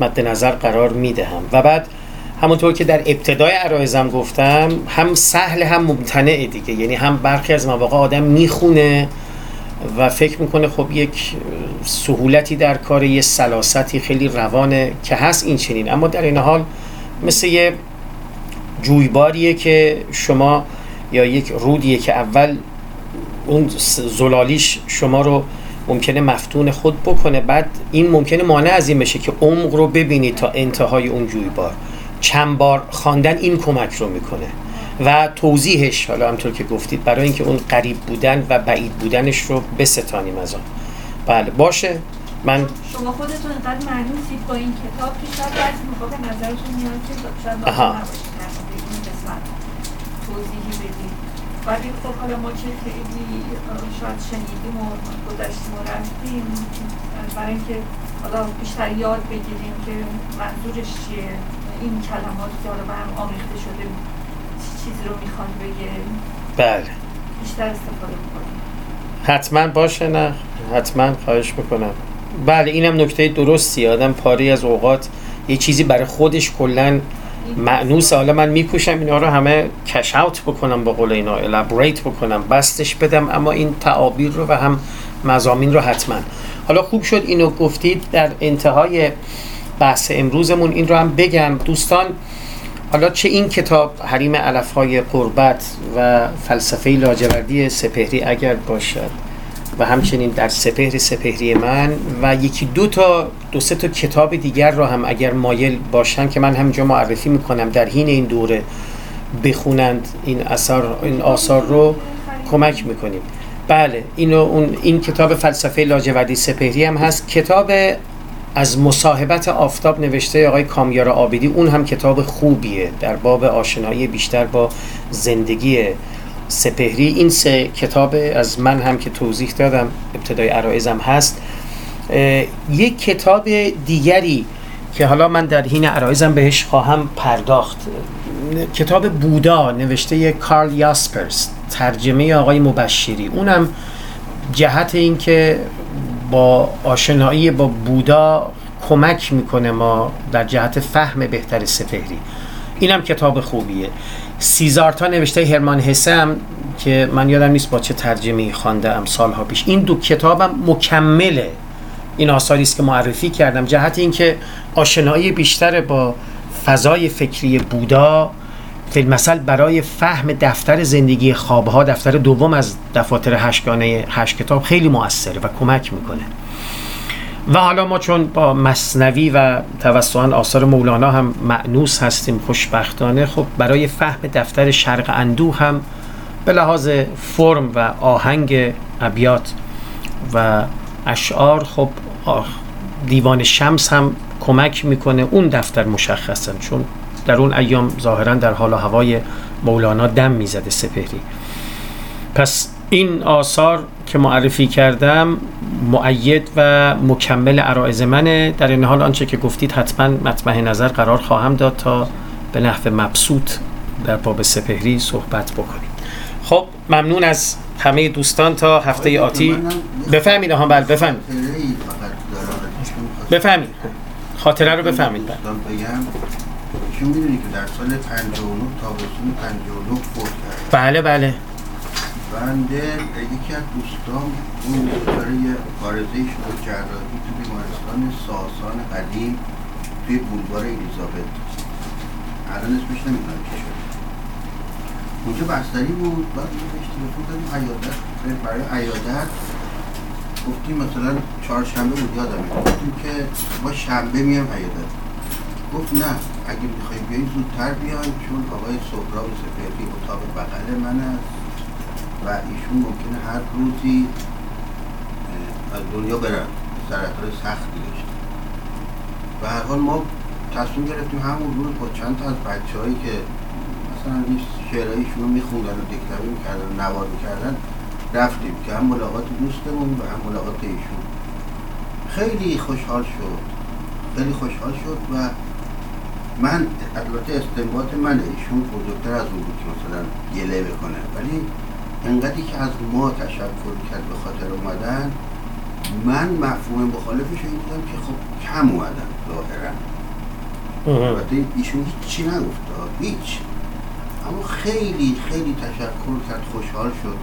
Speaker 1: مد نظر قرار می‌دهم. و بعد همونطور که در ابتدای عرایزم گفتم هم سهل هم ممتنع دیگه. یعنی هم برخی از مواقع آدم می‌خونه و فکر می‌کنه خب یک سهولتی در کار یه سلاستی خیلی روانه که هست این چنین. اما در این حال مثل یه جویباریه که شما یا یک رودیه که اول اون زلالیش شما رو ممکنه مفتون خود بکنه بعد این ممکنه مانع از این بشه که عمق رو ببینید تا انتهای اون جویبار. چند بار خواندن این کمک رو می‌کنه. و توضیحش حالا همطور که گفتید برای اینکه اون قریب بودن و بعید بودنش رو بستانیم از آن. بله باشه. من
Speaker 3: شما خودتون اینقدر معنوسید با این کتاب که شاید بعضی موقع به نظرتون میاد که شاید توضیحی بدید ولی خب حالا ما که خیلی شاید شنیدیم و گذشتیم و رفتیم برای اینکه حالا بیشتر یاد بگیریم که منظورش چیه. این کلمات که حالا به هم آمیخته شده چیزی رو می‌خوان بگه
Speaker 1: بله.
Speaker 3: بیشتر استفاده بکنیم
Speaker 1: حتما باشه نه؟ حتما خواهش می‌کنم. بله اینم نکته درستی. آدم پاری از اوقات یه چیزی برای خودش کلا معنوس حالا من میکوشم اینا رو همه کش اوت بکنم با قول اینا الابریت بکنم بستش بدم اما این تعابیر رو و هم مزامین رو حتما. حالا خوب شد اینو گفتید در انتهای بحث امروزمون. این رو هم بگم. دوستان حالا چه این کتاب حریم علفهای قربت و فلسفه لاجوردی سپهری اگر باشد و همچنین در سپهر سپهری من و یکی دو تا دو سه تا کتاب دیگر رو هم اگر مایل باشن که من همینجا معرفی می‌کنم در حین این دوره بخونند این اثر این آثار رو کمک می‌کنیم. بله اینو اون این کتاب فلسفه لاجوردی سپهری هم هست. کتاب از مصاحبت آفتاب نوشته آقای کامیار آبیدی اون هم کتاب خوبیه در باب آشنایی بیشتر با زندگی سپهری. این سه کتاب از من هم که توضیح دادم ابتدای عرائزم هست. یک کتاب دیگری که حالا من در حین عرائزم بهش خواهم پرداخت. کتاب بودا نوشته کارل یاسپرس ترجمه آقای مبشری. اونم جهت اینکه با آشنایی با بودا کمک می‌کنه ما در جهت فهم بهتر سپهری. اینم کتاب خوبیه. سیزارتا نوشته هرمان حسم که من یادم نیست با چه ترجمه خوانده ام سالها پیش. این دو کتابم مکمله. این آثاری است که معرفی کردم. جهت اینکه آشنایی بیشتر با فضای فکری بودا مثل برای فهم دفتر زندگی خوابها دفتر دوم از دفاتر هشتگانه هشت کتاب خیلی موثره و کمک می‌کنه. و حالا ما چون با مصنوی و توسطان آثار مولانا هم معنوس هستیم خوشبختانه خب برای فهم دفتر شرق اندو هم به لحاظ فرم و آهنگ ابیات و اشعار خب دیوان شمس هم کمک می‌کنه اون دفتر مشخصن چون در اون ایام ظاهرا در حال و هوای مولانا دم می‌زده سپهری. پس این آثار که معرفی کردم معید و مکمل عرائز منه. در این حال آنچه که گفتید حتما مطمع نظر قرار خواهم داد تا به نحو مبسوط در باب سپهری صحبت بکنیم. خب ممنون از همه دوستان تا هفته آتی. بفهمید ها بله بفهمید. بفهمید. خاطره رو بفهمید. بله.
Speaker 4: چون می‌دونی که در سال 59 تابستون 59 فوت کرد
Speaker 1: بله بله.
Speaker 4: بنده یکی از دوستان اون برای کارزه شد جراحی تو بیمارستان ساسان قدیم توی بولوار الیزابت. الان اسمش نمی‌دونم چی شد اونجا بستری بود بعد بهش تلفن دادیم عیادت برای عیادت گفتیم مثلا چهارشنبه بود یادم گفتیم که ما شنبه میام عیادت. گفت نه اگه می‌خوای بیایی زودتر بیاین چون آقای سهراب سپهری اتاق بغل من است و ایشون ممکنه هر روزی از دنیا برن. سرطان سختی داشته. و هر حال ما تصمیم گرفتیم همون روز با چند تا از بچه هایی که مثلا این شعرهایشون رو میخوندن و دکتری می‌کردن و نوار می‌کردن رفتیم که هم ملاقات دوستمون و هم ملاقات ایشون. خیلی خوشحال شد. خیلی خوشحال شد و من البته استنباط منه ایشون بزرگتر از اون بود که مثلا گله بکنه. ولی انقدری که از ما تشکر کرد به خاطر اومدن من مفهوم مخالفش این دیدم که خب کم اومدن ظاهرا. البته ایشون هیچی نگفت هیچ. اما خیلی خیلی تشکر کرد خوشحال شد.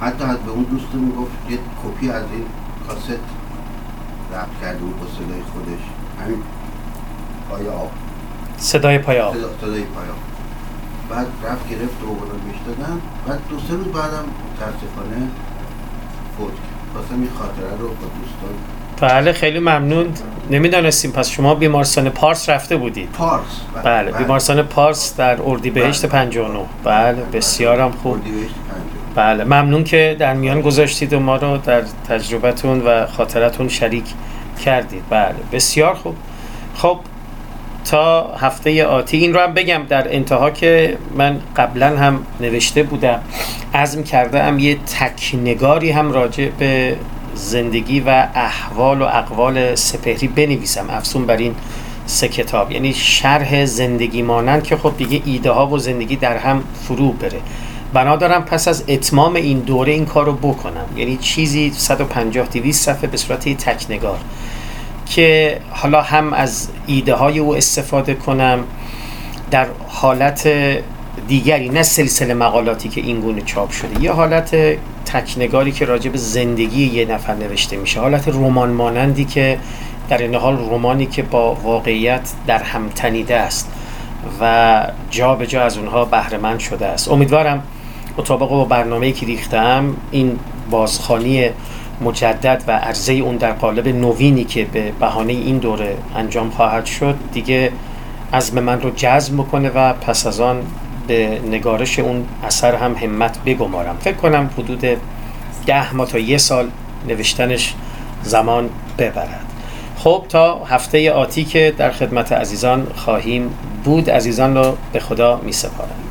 Speaker 4: حتی از به اون دوستمون گفت یه کپی از این کاست رفت کرده بود با صدای خودش. همین. پای آب
Speaker 1: صدای پای آب
Speaker 4: صدا- صدای پای آب بعد رفت گرفت و بهش دادن. بعد دو سه روز بعدم متاسفانه فوت کرد. خواستم این خاطره رو با دوستان
Speaker 1: بله خیلی ممنون. نمی‌دانستیم. پس شما بیمارستان پارس رفته بودید.
Speaker 4: پارس.
Speaker 1: بله. بیمارستان پارس در اردیبهشت
Speaker 4: بله.
Speaker 1: 59 بله بسیارم خوب.
Speaker 4: اردیبهشت
Speaker 1: بله ممنون که در میان گذاشتید و ما رو در تجربتون و خاطرتون شریک کردید. بله بسیار خوب. خب تا هفته آتی. این رو هم بگم در انتها که من قبلا هم نوشته بودم عزم کرده ام یه تکنگاری هم راجع به زندگی و احوال و اقوال سپهری بنویسم. افسون بر این سه کتاب. یعنی شرح زندگی مانند که خب دیگه ایده ها و زندگی در هم فرو بره. بنا دارم پس از اتمام این دوره این کار رو بکنم. یعنی چیزی 150 200 صفحه به صورت تکنگار. که حالا هم از ایده های او استفاده کنم در حالت دیگری نه سلسله مقالاتی که این گونه چاپ شده یه حالت تکنگاری که راجع به زندگی یه نفر نوشته میشه حالت رمان مانندی که در این حال رمانی که با واقعیت در هم تنیده است و جا به جا از اونها بهرهمند شده است. امیدوارم مطابق با برنامه‌ای که ریختم این بازخانی مجدد و عرضه اون در قالب نوینی که به بهانه این دوره انجام خواهد شد دیگه عزم من رو جذب بکنه و پس از آن به نگارش اون اثر هم همت بگمارم. فکر کنم حدود ده ماه تا یه سال نوشتنش زمان ببرد. خب تا هفته آتی که در خدمت عزیزان خواهیم بود عزیزان رو به خدا می سپارم